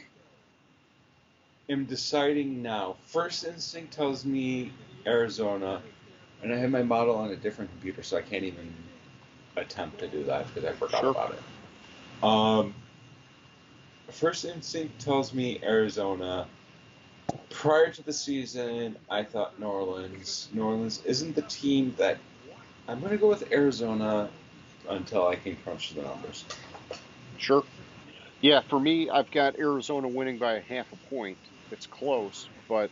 am deciding now. First instinct tells me Arizona, and I have my model on a different computer, so I can't even attempt to do that because I forgot Sure. about it. Um, first instinct tells me Arizona. Prior to the season, I thought New Orleans. New Orleans isn't the team that I'm going to go with Arizona until I can crunch the numbers. Sure. Yeah, for me, I've got Arizona winning by a half a point. It's close, but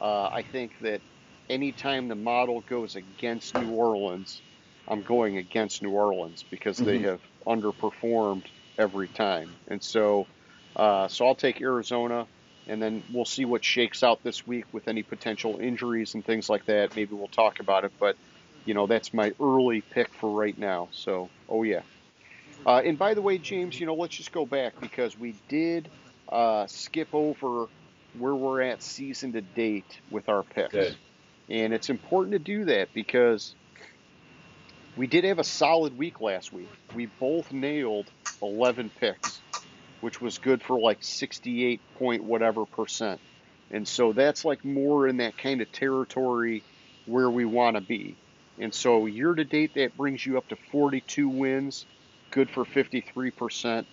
uh, I think that anytime the model goes against New Orleans, I'm going against New Orleans because they Mhm. have underperformed every time. And so, uh, so I'll take Arizona, and then we'll see what shakes out this week with any potential injuries and things like that. Maybe we'll talk about it, but you know that's my early pick for right now. So, oh yeah. Uh, and by the way, James, you know, let's just go back because we did uh, skip over where we're at season to date with our picks. Good. And it's important to do that because we did have a solid week last week. We both nailed 11 picks, which was good for like 68 point whatever percent. And so that's like more in that kind of territory where we want to be. And so year to date, that brings you up to 42 wins, good for 53%.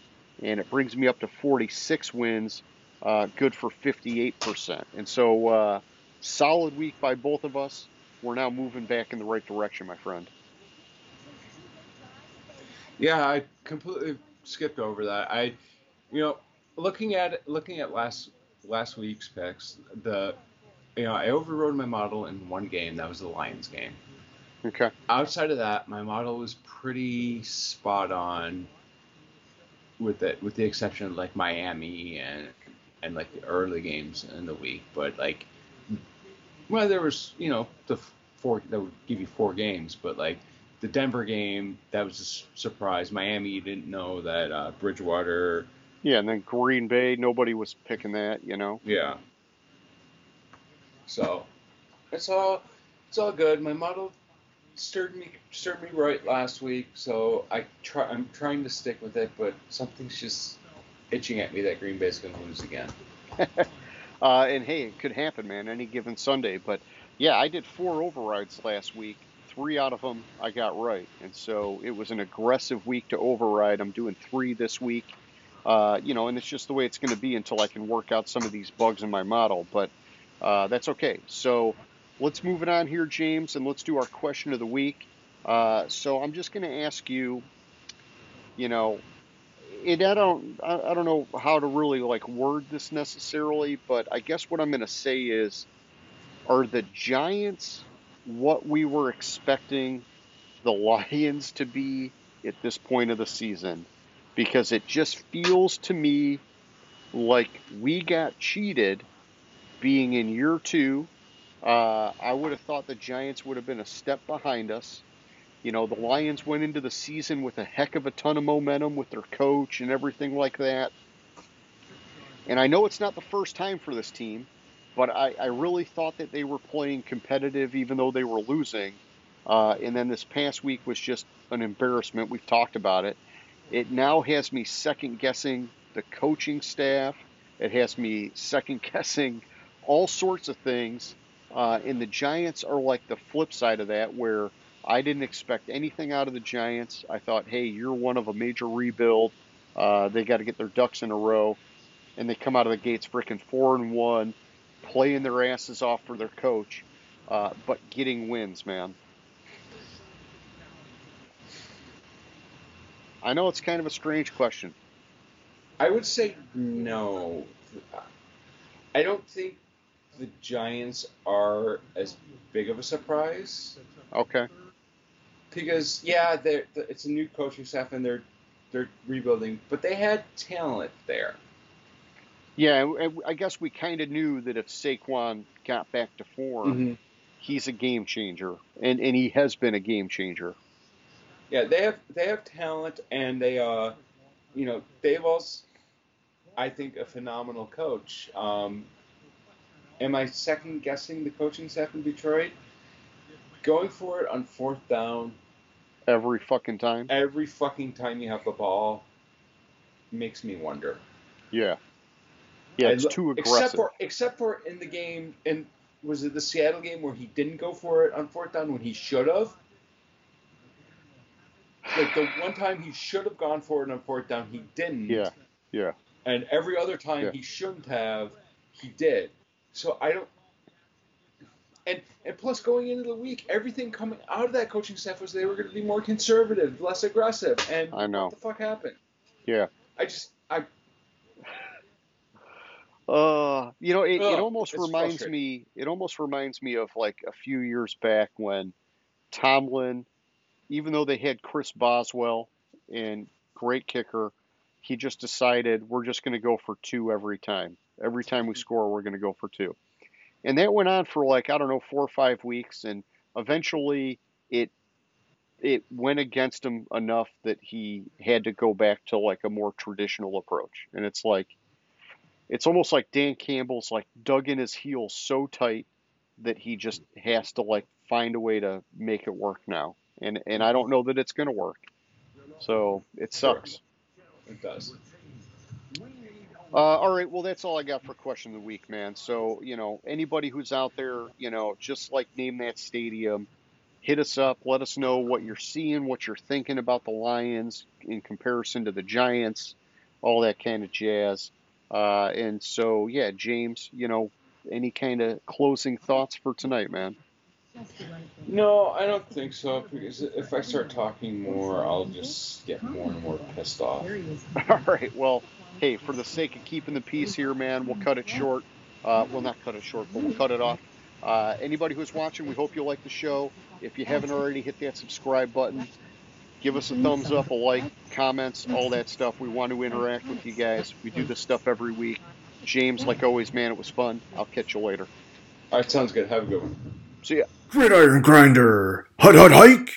And it brings me up to 46 wins, uh, good for 58%. And so, uh, solid week by both of us. We're now moving back in the right direction, my friend. Yeah, I completely skipped over that. I, you know, looking at looking at last last week's picks, the, you know, I overrode my model in one game. That was the Lions game. Okay. Outside of that, my model was pretty spot on. With it, with the exception of like Miami and and like the early games in the week, but like, well, there was you know the four that would give you four games, but like the Denver game, that was a surprise. Miami, you didn't know that uh, Bridgewater. Yeah, and then Green Bay, nobody was picking that, you know. Yeah. So, it's all it's all good. My model stirred me stirred me right last week, so I try I'm trying to stick with it, but something's just itching at me that Green Bay's gonna lose again. Uh, and hey, it could happen, man, any given Sunday. But yeah, I did four overrides last week. Three out of them I got right, and so it was an aggressive week to override. I'm doing three this week, uh, you know, and it's just the way it's going to be until I can work out some of these bugs in my model. But uh, that's okay. So let's move it on here, James, and let's do our question of the week. Uh, so I'm just going to ask you, you know, and I don't, I, I don't know how to really like word this necessarily, but I guess what I'm going to say is, are the Giants what we were expecting the Lions to be at this point of the season? Because it just feels to me like we got cheated being in year two. Uh, I would have thought the Giants would have been a step behind us. You know, the Lions went into the season with a heck of a ton of momentum with their coach and everything like that. And I know it's not the first time for this team, but I, I really thought that they were playing competitive even though they were losing. Uh, and then this past week was just an embarrassment. We've talked about it. It now has me second guessing the coaching staff. It has me second guessing all sorts of things. Uh, and the Giants are like the flip side of that, where I didn't expect anything out of the Giants. I thought, hey, you're one of a major rebuild. Uh, they got to get their ducks in a row, and they come out of the gates freaking four and one, playing their asses off for their coach, uh, but getting wins, man. I know it's kind of a strange question. I would say no. I don't think the Giants are as big of a surprise Okay. because yeah, they're, it's a new coaching staff and they're they're rebuilding, but they had talent there. Yeah, I guess we kind of knew that if Saquon got back to form, he's a game changer, and and he has been a game changer. Yeah, they have they have talent and they uh, you know, All's, I think, a phenomenal coach. Um, am I second guessing the coaching staff in Detroit? Going for it on fourth down Every fucking time. every fucking time you have the ball makes me wonder. Yeah. Yeah, it's too Except for except for in the game, and was it the Seattle game where he didn't go for it on fourth down when he should have? Like the one time he should have gone for it on fourth down, he didn't. Yeah, yeah. And every other time Yeah. he shouldn't have, he did. So I don't. And and plus going into the week, everything coming out of that coaching staff was they were going to be more conservative, less aggressive. And I know. what the fuck happened? Yeah. I just I Uh, you know, it, it almost reminds me. It almost reminds me of like a few years back when Tomlin, even though they had Chris Boswell and great kicker, he just decided we're just going to go for two every time. Every time we score, we're going to go for two, and that went on for like I don't know four or five weeks, and eventually it it went against him enough that he had to go back to like a more traditional approach, and it's like it's almost like Dan Campbell's like dug in his heels so tight that he just has to like find a way to make it work now. And and I don't know that it's going to work. So it sucks. it does. Uh, all right, well that's all I got for question of the week, man. So you know anybody who's out there, you know, just like name that stadium, hit us up. Let us know what you're seeing, what you're thinking about the Lions in comparison to the Giants, all that kind of jazz. Uh, and so yeah, James, you know, any kind of closing thoughts for tonight, man? No, I don't think so. Because if I start talking more, I'll just get more and more pissed off. All right. Well, hey, for the sake of keeping the peace here, man, we'll cut it short. Uh, well, not cut it short, but we'll cut it off. Uh, anybody who's watching, we hope you like the show. If you haven't already, hit that subscribe button. Give us a thumbs up, a like, comments, all that stuff. We want to interact with you guys. We do this stuff every week. James, like always, man, it was fun. I'll catch you later. All right, sounds good. Have a good one. See ya. Gridiron Grinder. Hut Hut Hike.